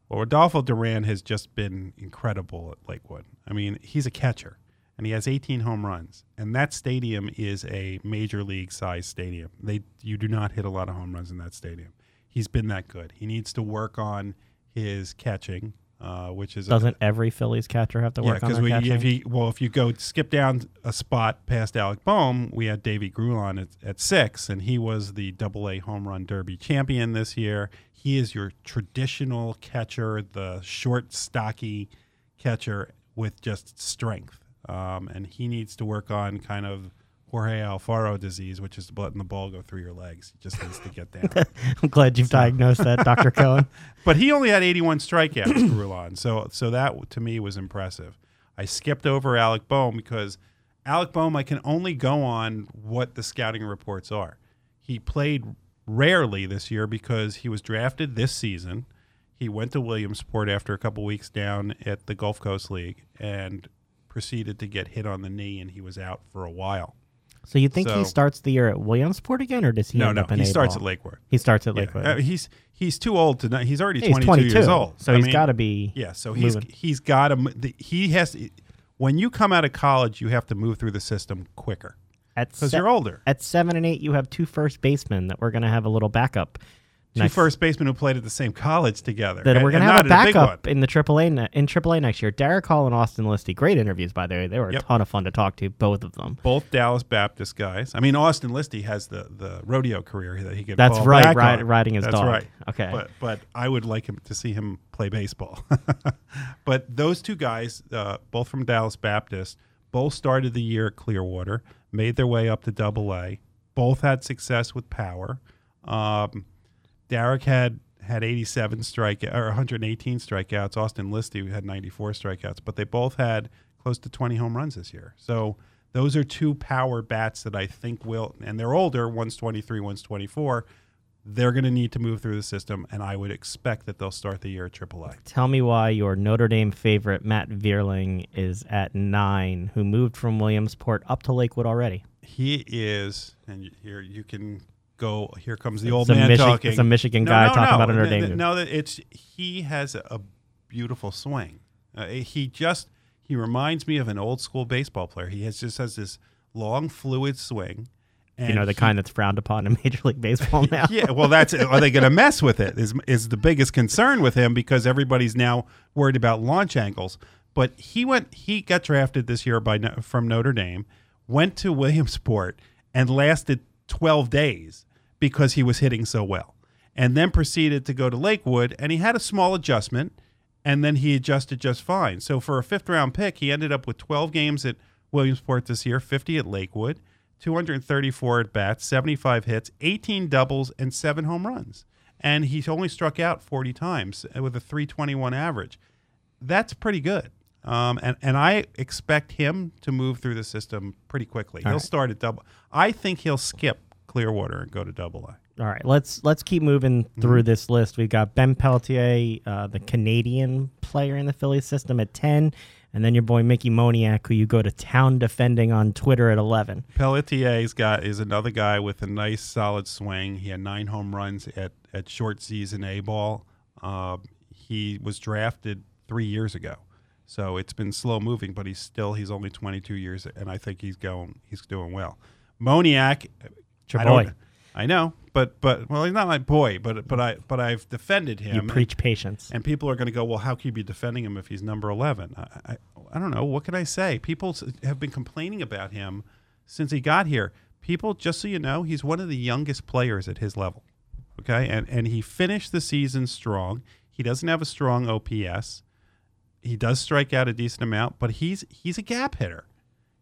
Well, Rodolfo Duran has just been incredible at Lakewood. I mean, he's a catcher, and he has 18 home runs, and that stadium is a major league size stadium. They you do not hit a lot of home runs in that stadium. He's been that good. He needs to work on his catching, uh, which is Doesn't every Phillies catcher have to yeah, work on because their we catching? if you well if you go skip down a spot past Alec Bohm, we had Davey Grulon at, at six, and he was the Double A home run derby champion this year. He is your traditional catcher, the short, stocky catcher with just strength, um, and he needs to work on kind of Jorge Alfaro disease, which is letting the ball go through your legs. He just needs to get down. [LAUGHS] I'm glad you've diagnosed that, Dr. Cohen. [LAUGHS] But he only had 81 strikeouts, Rulon. So so that to me was impressive. I skipped over Alec Bohm because Alec Bohm I can only go on what the scouting reports are. He played rarely this year because he was drafted this season. He went to Williamsport after a couple weeks down at the Gulf Coast League and proceeded to get hit on the knee and he was out for a while. So you think So- he starts the year at Williamsport again, or does he no, no, he starts at Lakewood. He starts at Yeah, Lakewood. uh, he's he's too old to know. He's already He's 22, 22 years old. so I he's got to be. Yeah, so he's moving. he's got to he has when you come out of college, you have to move through the system quicker because se- you're older. At seven and eight, you have two first basemen that we're going to have a little backup. Two next- first basemen who played at the same college together. that and- we're going to have a backup in the AAA ne- in AAA next year. Darick Hall and Austin Listi, great interviews by the way. They were Yep. a ton of fun to talk to, both of them. Both Dallas Baptist guys. I mean, Austin Listi has the, the rodeo career that he could. That's right, ride- riding his That's dog. right. Okay. but but I would like him to see him play baseball. [LAUGHS] but those two guys, uh, both from Dallas Baptist, both started the year at Clearwater, made their way up to Double A. Both had success with power. Um, Darick had had 87 strike or 118 strikeouts. Austin Listi had 94 strikeouts, but they both had close to 20 home runs this year. So those are two power bats that I think will, and they're older. One's 23, one's 24. They're going to need to move through the system, and I would expect that they'll start the year at AAA. Tell me why your Notre Dame favorite Matt Vierling is at nine, who moved from Williamsport up to Lakewood already. He is, and here you can go. Here comes the old It's man Michi- talking. it's a Michigan No, guy no, talking no. about Notre Dame No, that it's he has a beautiful swing. Uh, he just he reminds me of an old school baseball player. He has just has this long, fluid swing. And you know, the he- kind that's frowned upon in [LAUGHS] Major League Baseball [LAUGHS] now. yeah, well, that's are they going to mess with it? Is is the biggest concern with him because everybody's now worried about launch angles. But he went, he got drafted this year by from Notre Dame, went to Williamsport, and lasted twelve days because he was hitting so well, and then proceeded to go to Lakewood, and he had a small adjustment, and then he adjusted just fine. So for a fifth round pick, he ended up with 12 games at Williamsport this year, 50 at Lakewood, 234 at bats, 75 hits, 18 doubles, and seven home runs. And he's only struck out 40 times with a 321 average. That's pretty good. Um, and, and I expect him to move through the system pretty quickly. All he'll right. start at double. I think he'll skip Clearwater and go to double A. All right, let's let's keep moving through this list. We've got Ben Pelletier, uh, the Canadian player in the Phillies system at ten, and then your boy Mickey Moniak, who you go to town defending on Twitter at eleven. Pelletier's got is another guy with a nice solid swing. He had nine home runs at, at short season A ball. Uh, he was drafted three years ago, so it's been slow moving, but he's still he's only 22 years, and I think he's going he's doing well. Moniak, It's your I boy. I know, but but well, he's not my boy, but but I but I've defended him. You and- preach patience. and people are going to go, well, how can you be defending him if he's number 11? I, I, I don't know. What can I say? People have been complaining about him since he got here. People, just so you know, he's one of the youngest players at his level. Okay. And, and he finished the season strong. He doesn't have a strong OPS. He does strike out a decent amount, but he's he's a gap hitter.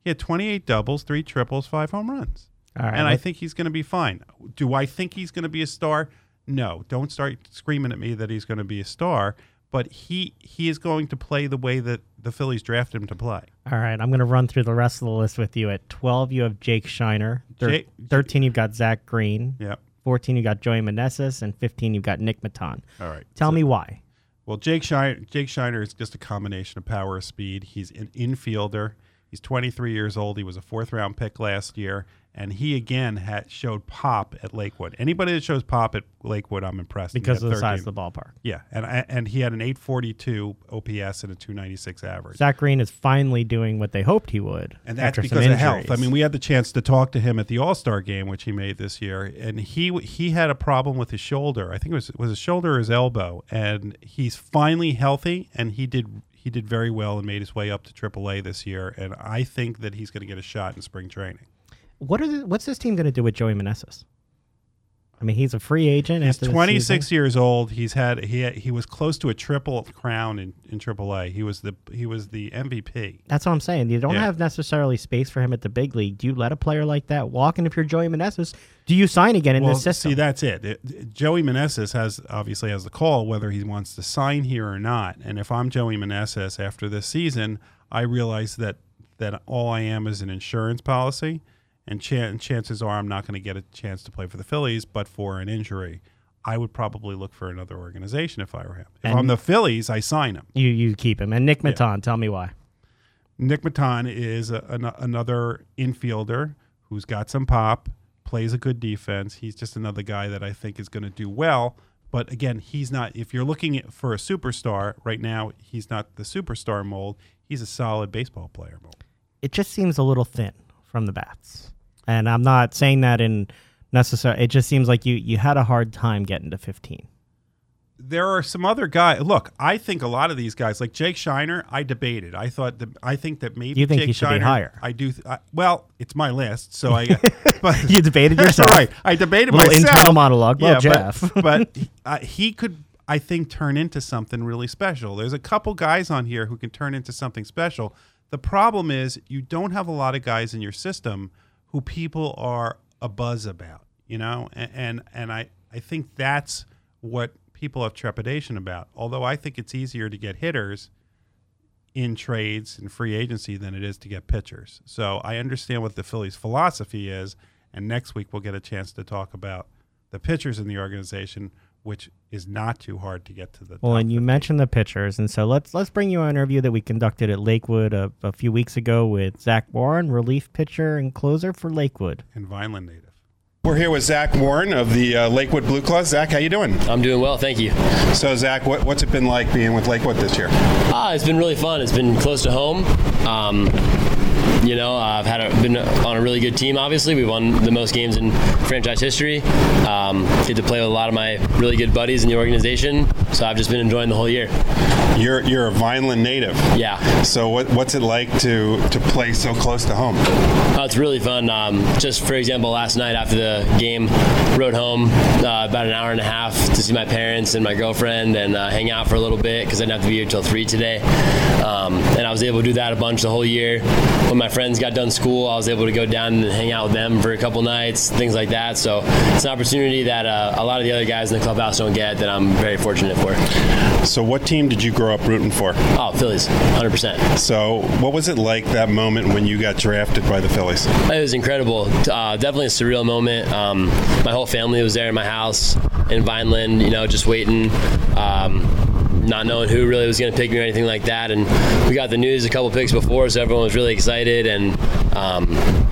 He had 28 doubles, three triples, five home runs right, and I think he's going to be fine. Do I think he's going to be a star? No. Don't start screaming at me that he's going to be a star. But he he is going to play the way that the Phillies drafted him to play. All right, I'm going to run through the rest of the list with you. At 12, you have Jake Scheiner. Thir- Jake- 13, you've got Zach Green. Yep. 14, you've got Joey Meneses. And 15, you've got Nick Maton. All right. Tell So- me why. Well, Jake Scheiner, Jake Scheiner is just a combination of power and speed. He's an infielder. He's 23 years old. He was a fourth round pick last year, and he again had showed pop at Lakewood. Anybody that shows pop at Lakewood, I'm impressed Because of the size 13. of the ballpark. Yeah, and and he had an 842 OPS and a 296 average. Zach Green is finally doing what they hoped he would. and that's because of health. I mean, we had the chance to talk to him at the All Star game, which he made this year, and he he had a problem with his shoulder. I think it was was his shoulder or his elbow, and he's finally healthy, and he did he did very well and made his way up to AAA this year. And I think that he's going to get a shot in spring training. What are the, what's this team going to do with Joey Meneses? I mean, he's a free agent. He's 26 years old. He's had he had, he was close to a triple crown in, in AAA. He was the he was the MVP. That's what I'm saying. You don't Yeah. have necessarily space for him at the big league. Do you let a player like that walk? And if you're Joey Meneses, do you sign again in well, this system? See, that's it. It- Joey Meneses has obviously has the call whether he wants to sign here or not. And if I'm Joey Meneses after this season, I realize that that all I am is an insurance policy, and chan chances are I'm not going to get a chance to play for the Phillies, but for an injury. I would probably look for another organization if I were him. If And- I'm the Phillies, I sign him. you you keep him. And Nick Maton, tell me why. Nick Maton is a, an, another infielder who's got some pop, plays a good defense. He's just another guy that I think is going to do well. But again, he's not. If you're looking for a superstar right now, he's not the superstar mold. He's a solid baseball player mold. It just seems a little thin from the bats. And I'm not saying that in necessary. It just seems like you you had a hard time getting to 15. There are some other guys. Look, I think a lot of these guys, like Jake Scheiner, I debated. I thought that I think that maybe You think Jake he should be Scheiner- higher? I do. Th- I, well, it's my list, so I. [LAUGHS] but [LAUGHS] You debated [LAUGHS] yourself. right. I debated Little myself. internal monologue. Well, yeah, Jeff. but, but uh, he could, I think, turn into something really special. There's a couple guys on here who can turn into something special. The problem is you don't have a lot of guys in your system who people are a buzz about, you know, and and, and I I think that's what people have trepidation about. Although I think it's easier to get hitters in trades and free agency than it is to get pitchers. So I understand what the Phillies' philosophy is, and next week we'll get a chance to talk about the pitchers in the organization, which is not too hard to get to the. Well, top and you 50. mentioned the pitchers, and so let's let's bring you an interview that we conducted at Lakewood a, a few weeks ago with Zach Warren, relief pitcher and closer for Lakewood. and Vineland native. We're here with Zach Warren of the uh, Lakewood Blue Claws. Zach, how you doing? I'm doing well, thank you. So, Zach, what, what's it been like being with Lakewood this year? Ah, it's been really fun. It's been close to home. Um, you know, I've had a, been on a really good team. Obviously, we won the most games in franchise history. Um, get to play with a lot of my really good buddies in the organization, so I've just been enjoying the whole year. You're you're a Vineland native. Yeah. So what, what's it like to to play so close to home? Oh, it's really fun. Um, just for example, last night after the game, rode home uh, about an hour and a half to see my parents and my girlfriend and uh, hang out for a little bit because I didn't have to be here till three today. Um, and I was able to do that a bunch the whole year. When my friends got done school, I was able to go down and hang out with them for a couple nights, things like that. So it's an opportunity that uh, a lot of the other guys in the clubhouse don't get that I'm very fortunate for. So what team did you grow up rooting for? Oh, Phillies, 100%. So what was it like that moment when you got drafted by the Phillies? It was incredible. Uh, definitely a surreal moment. Um, my whole family was there in my house in Vineland, you know, just waiting. Um, not knowing who really was going to pick me or anything like that. And we got the news a couple picks before, so everyone was really excited. And um,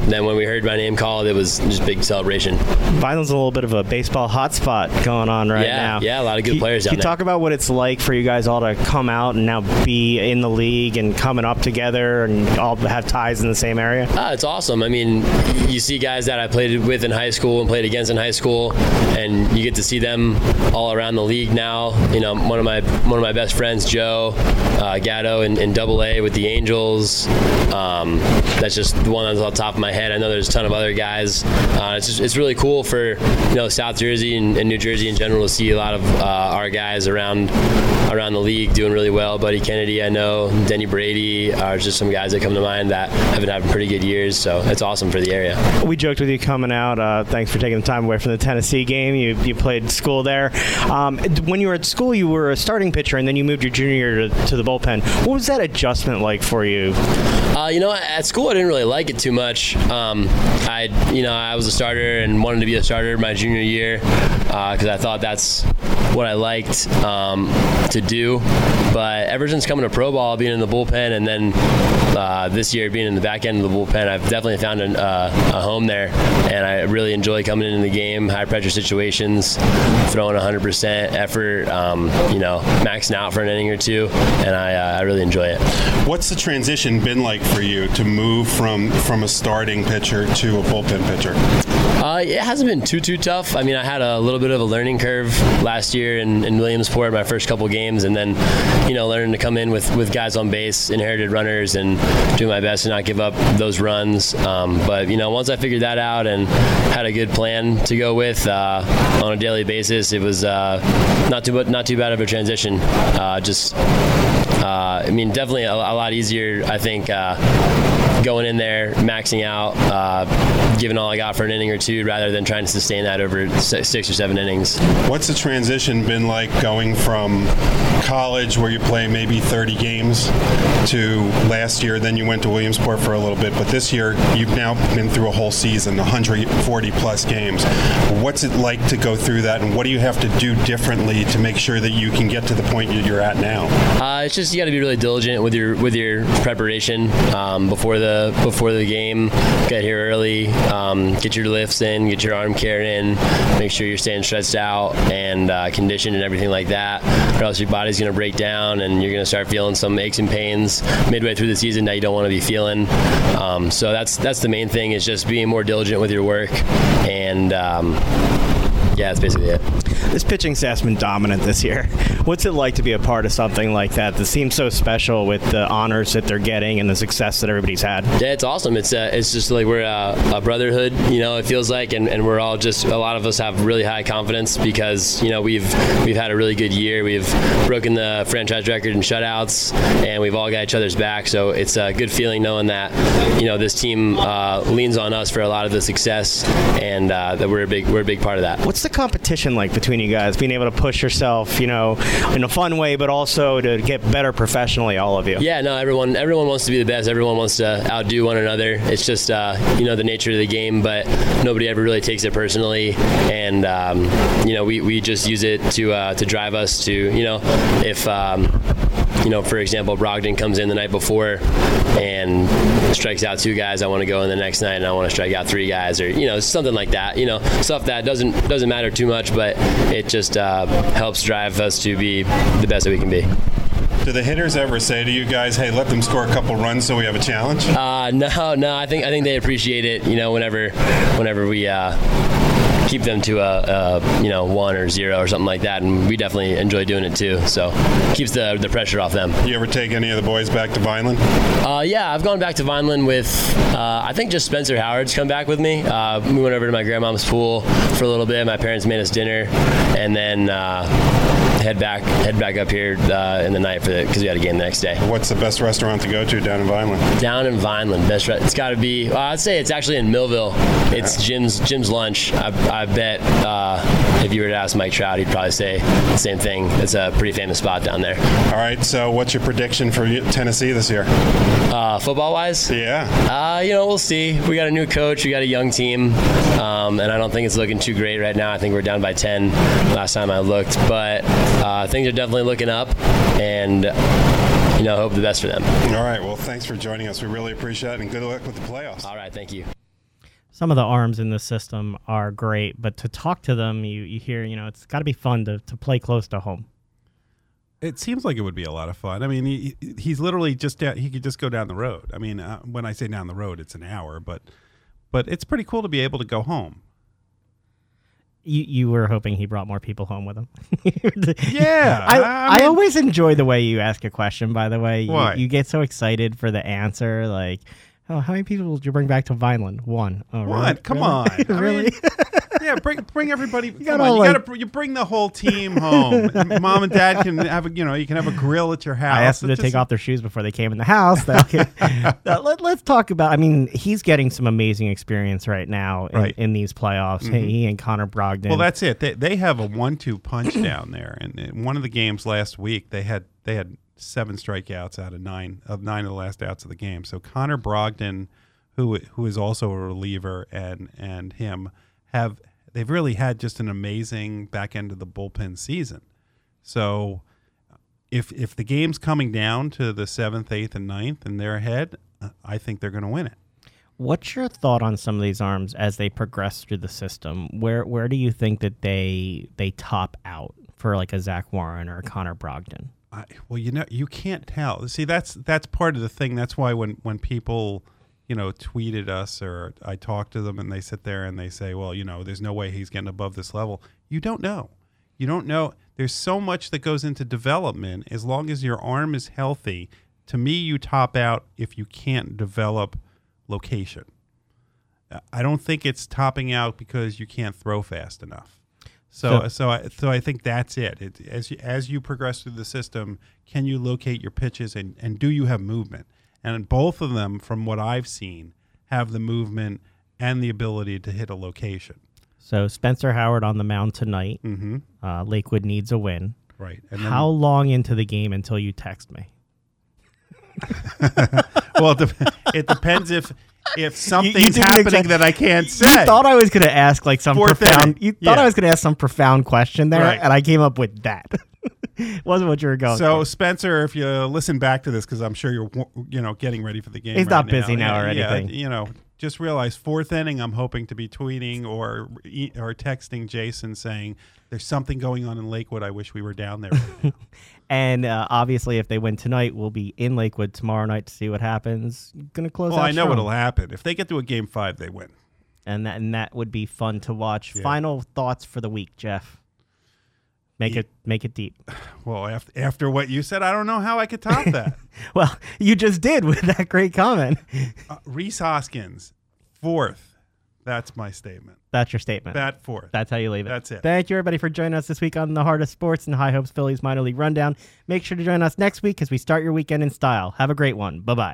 then when we heard my name called, it was just a big celebration. Vineland's a little bit of a baseball hotspot going on right yeah, now. Yeah, a lot of good Can- players Can you there. talk about what it's like for you guys all to come out and now be in the league and coming up together and all have ties in the same area? Ah, it's awesome. I mean, you see guys that I played with in high school and played against in high school, and you get to see them all around the league now. You know, one of my one of my best friends, Joe uh, Gatto, in Double A with the Angels. Um, that's just the one that's on top of my head. I know there's a ton of other guys. Uh, it's just, it's really cool for you know South Jersey and, and New Jersey in general to see a lot of uh, our guys around around the league doing really well. Buddy Kennedy, I know, Denny Brady are just some guys that come to mind that have been having pretty good years. So it's awesome for the area. We joked with you coming out. Uh, thanks for taking the time away from the Tennessee game. You, you played school there. Um, when you were at school, you were a starting pitcher, and then you moved your junior year to, to the bullpen. What was that adjustment like for you? Uh, you know, at school I didn't really like it too much. Um, I, you know, I was a starter and wanted to be a starter my junior year because I thought that's what I liked um, to do. But ever since coming to pro ball, being in the bullpen, and then uh, this year being in the back end of the bullpen, I've definitely found an, uh, a home there, and I really enjoy coming into the game, high pressure situations, throwing 100% effort, um, you know, maxing out for an inning or two, and I, uh, I really enjoy it. What's the transition been like for you to move from from a starting pitcher to a bullpen pitcher? Uh, it hasn't been too too tough. I mean, I had a little bit of a learning curve last year in, in Williamsport, my first couple games, and then you know learning to come in with, with guys on base, inherited runners, and do my best to not give up those runs. Um, but you know, once I figured that out and had a good plan to go with uh, on a daily basis, it was uh, not too not too bad of a transition. Uh, just uh, I mean, definitely a, a lot easier. I think uh, going in there, maxing out, uh, giving all I got for an inning or two, rather than trying to sustain that over six or seven innings. What's the transition been like going from college, where you play maybe 30 games, to last year? Then you went to Williamsport for a little bit, but this year you've now been through a whole season, 140 plus games. What's it like to go through that, and what do you have to do differently to make sure that you can get to the point you're at now? Uh, it's just you got to be really diligent with your with your preparation um, before the before the game. Get here early, um, get your lifts in, get your arm care in, make sure you're staying stretched out and uh, conditioned and everything like that. Or else your body's going to break down and you're going to start feeling some aches and pains midway through the season that you don't want to be feeling. Um, so that's that's the main thing is just being more diligent with your work and. Um, yeah, that's basically it. This pitching staff's been dominant this year. [LAUGHS] What's it like to be a part of something like that that seems so special with the honors that they're getting and the success that everybody's had? Yeah, it's awesome. It's uh, it's just like we're a, a brotherhood, you know. It feels like, and, and we're all just a lot of us have really high confidence because you know we've we've had a really good year. We've broken the franchise record in shutouts, and we've all got each other's back. So it's a good feeling knowing that you know this team uh, leans on us for a lot of the success, and uh, that we're a big we're a big part of that. What's the competition like between you guys? Being able to push yourself, you know, in a fun way, but also to get better professionally, all of you. Yeah, no, everyone everyone wants to be the best. Everyone wants to outdo one another. It's just uh, you know the nature of the game, but nobody ever really takes it personally, and um, you know we, we just use it to uh, to drive us to you know if. Um, you know, for example, Brogdon comes in the night before and strikes out two guys. I want to go in the next night and I want to strike out three guys, or you know, something like that. You know, stuff that doesn't doesn't matter too much, but it just uh, helps drive us to be the best that we can be. Do the hitters ever say to you guys, "Hey, let them score a couple runs so we have a challenge"? Uh, no, no. I think I think they appreciate it. You know, whenever whenever we uh, keep them to a, a, you know one or zero or something like that, and we definitely enjoy doing it too. So keeps the the pressure off them. You ever take any of the boys back to Vineland? Uh, yeah, I've gone back to Vineland with uh, I think just Spencer Howard's come back with me. Uh, we went over to my grandmom's pool for a little bit. My parents made us dinner, and then uh, head back head back up here uh, in the night for because we had a game the next day. What's the best restaurant to go to down in Vineland? Down in Vineland, best re- it's got to be. Well, I'd say it's actually in Millville. It's Jim's Jim's Lunch. I, I bet uh, if you were to ask Mike Trout, he'd probably say the same thing. It's a pretty famous spot down there. All right. So, what's your prediction for Tennessee this year? Uh, football wise, Yeah. uh, you know, we'll see. We got a new coach. We got a young team, um, and I don't think it's looking too great right now. I think we're down by ten last time I looked, but uh, things are definitely looking up, and you know, hope the best for them. All right. Well, thanks for joining us. We really appreciate it, and good luck with the playoffs. All right, thank you. Some of the arms in the system are great, but to talk to them, you, you hear, you know, it's got to be fun to, to play close to home. It seems like it would be a lot of fun. I mean, he, he's literally just down, he could just go down the road. I mean, uh, when I say down the road, it's an hour, but but it's pretty cool to be able to go home. You you were hoping he brought more people home with him. [LAUGHS] Yeah, I, I I, always enjoy the way you ask a question. By the way, you, Why? you get so excited for the answer. Like, oh, how many people did you bring back to Vineland? One. Oh, really? What? Come Really? on. [LAUGHS] I really? mean, yeah, bring bring everybody. You got on, all, you like- gotta br- you bring the whole team home. [LAUGHS] Mom and dad can have a you know you can have a grill at your house. I asked them to It's take off their shoes before they came in the house. Uh, [LAUGHS] [LAUGHS] let, us talk about. I mean, he's getting some amazing experience right now in, Right. Mm-hmm. in these playoffs. He and Connor Brogdon. Well, that's it. They, they have a one-two punch [CLEARS THROAT] down there. And in one of the games last week, they had they had seven strikeouts out of nine of nine of the last outs of the game. So Connor Brogdon, who who is also a reliever, and and him have they've really had just an amazing back end of the bullpen season. So if if the game's coming down to the seventh, eighth, and ninth, and they're ahead, uh, I think they're going to win it. What's your thought on some of these arms as they progress through the system? Where where do you think that they they top out for like a Zach Warren or a Connor Brogdon? I, well, you know, you can't tell. See, that's that's part of the thing. That's why when when people, you know, tweeted us or I talk to them and they sit there and they say, well, you know, there's no way he's getting above this level. You don't know. You don't know. There's so much that goes into development. As long as your arm is healthy, to me, you top out if you can't develop location. I don't think it's topping out because you can't throw fast enough. So, So- so, I, so I think that's it. it as you, as you progress through the system, can you locate your pitches and, and do you have movement? And both of them, from what I've seen, have the movement and the ability to hit a location. So Spencer Howard on the mound tonight. Mm-hmm. Uh, Lakewood needs a win. Right. And then, How long into the game until you text me? [LAUGHS] well, it, dep- it depends if if something's didn't happening exact- that I can't You say. thought I was going to ask like some profound. You thought Yeah. I was going to ask some profound question there, Right. and I came up with that. [LAUGHS] Wasn't what you were going. So for. Spencer, if you listen back to this, because I'm sure you're you know getting ready for the game. He's right not busy now or Yeah, anything. you know, just realize fourth inning. I'm hoping to be tweeting or or texting Jason saying there's something going on in Lakewood. I wish we were down there. Right now. [LAUGHS] and uh, obviously, if they win tonight, we'll be in Lakewood tomorrow night to see what happens. Going to close. well, I know strong. what'll happen if they get to a game five. They win. and that and that would be fun to watch. Yeah. Final thoughts for the week, Jeff. Make it make it deep. [SIGHS] Well, after after what you said, I don't know how I could top that. [LAUGHS] Well, you just did with [LAUGHS] that great comment. uh, Rhys Hoskins, fourth. That's my statement. That's your statement. Bat fourth. That's how you leave it. That's it. Thank you, everybody, for joining us this week on the Heart of Sports and High Hopes Phillies Minor League Rundown. Make sure to join us next week as we start your weekend in style. Have a great one. Bye bye.